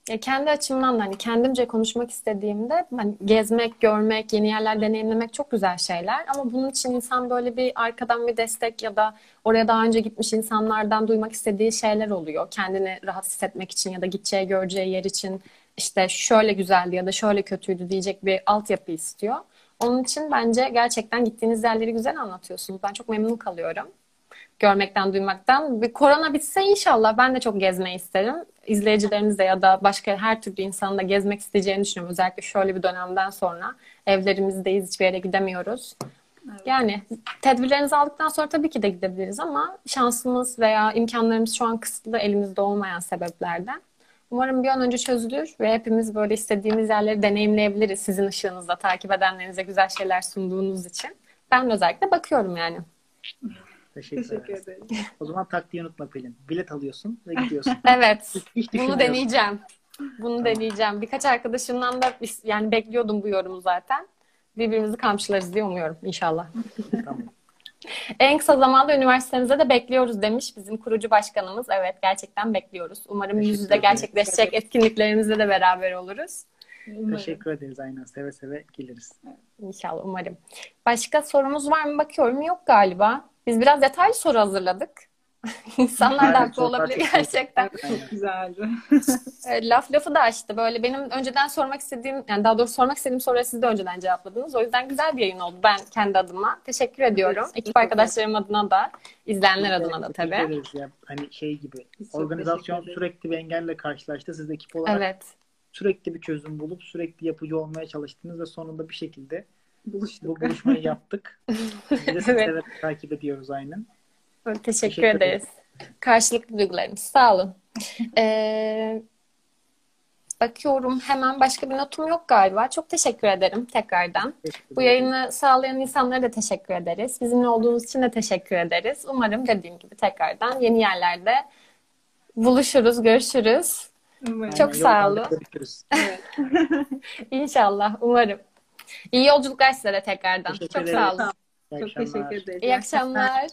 Ya kendi açımdan da hani kendimce konuşmak istediğimde hani gezmek, görmek, yeni yerler deneyimlemek çok güzel şeyler. Ama bunun için insan böyle bir arkadan bir destek ya da oraya daha önce gitmiş insanlardan duymak istediği şeyler oluyor. Kendini rahat hissetmek için ya da gideceği, göreceği yer için işte şöyle güzeldi ya da şöyle kötüydü diyecek bir altyapı istiyor. Onun için bence gerçekten gittiğiniz yerleri güzel anlatıyorsunuz. Ben çok memnun kalıyorum görmekten, duymaktan. Bir korona bitse inşallah ben de çok gezmeyi isterim. İzleyicilerimiz de ya da başka her türlü insanın da gezmek isteyeceğini düşünüyorum. Özellikle şöyle bir dönemden sonra evlerimizdeyiz, hiçbir yere gidemiyoruz. Evet. Yani tedbirlerinizi aldıktan sonra tabii ki de gidebiliriz ama şansımız veya imkanlarımız şu an kısıtlı elimizde olmayan sebeplerden. Umarım bir an önce çözülür ve hepimiz böyle istediğimiz yerleri deneyimleyebiliriz sizin ışığınızda takip edenlerinize güzel şeyler sunduğunuz için. Ben özellikle bakıyorum yani. Teşekkür, Teşekkür ederim. O zaman taktiği unutma Pelin. Bilet alıyorsun ve gidiyorsun. Evet. Hiç Bunu deneyeceğim. Bunu deneyeceğim. Birkaç arkadaşımdan da biz- yani bekliyordum bu yorumu zaten. Birbirimizi kamçılarız diye umuyorum inşallah. Tamam. En kısa zamanda üniversitemize de bekliyoruz demiş bizim kurucu başkanımız. Evet gerçekten bekliyoruz. Umarım yüzde ederim. gerçekleşecek etkinliklerimizde de beraber oluruz. Umarım. Teşekkür ederiz aynen. Seve seve geliriz. İnşallah umarım. Başka sorumuz var mı bakıyorum. Yok galiba. Biz biraz detaylı soru hazırladık. İnsanlar da haklı olabilir çok gerçekten. Çok güzeldi. Laf lafı da açtı. Böyle benim önceden sormak istediğim, yani daha doğrusu sormak istediğim soruyu siz de önceden cevapladınız. O yüzden güzel bir yayın oldu ben kendi adıma. Teşekkür ediyorum. Evet, Ekip arkadaşlarım adına da, izleyenler adına da tabii. ya. Hani şey gibi. Çok Organizasyon sürekli bir engelle karşılaştı. Siz de ekip olarak Evet. sürekli bir çözüm bulup sürekli yapıcı olmaya çalıştınız ve sonunda bir şekilde Buluştuk. bu buluşmayı yaptık. Biz de sizi Evet. takip ediyoruz aynen. Teşekkür, Teşekkür ederiz. Karşılıklı duygularımız. Sağ olun. Ee, bakıyorum hemen başka bir notum yok galiba. Çok teşekkür ederim tekrardan. Teşekkür Bu ederiz. yayını sağlayan insanlara da teşekkür ederiz. Bizimle olduğunuz için de teşekkür ederiz. Umarım dediğim gibi tekrardan yeni yerlerde buluşuruz, görüşürüz. Umarım. Çok sağ yoldan olun. Evet. İnşallah, umarım. İyi yolculuklar size de tekrardan. Teşekkür Çok ederiz. sağ olun. Çok teşekkür ederiz. İyi akşamlar.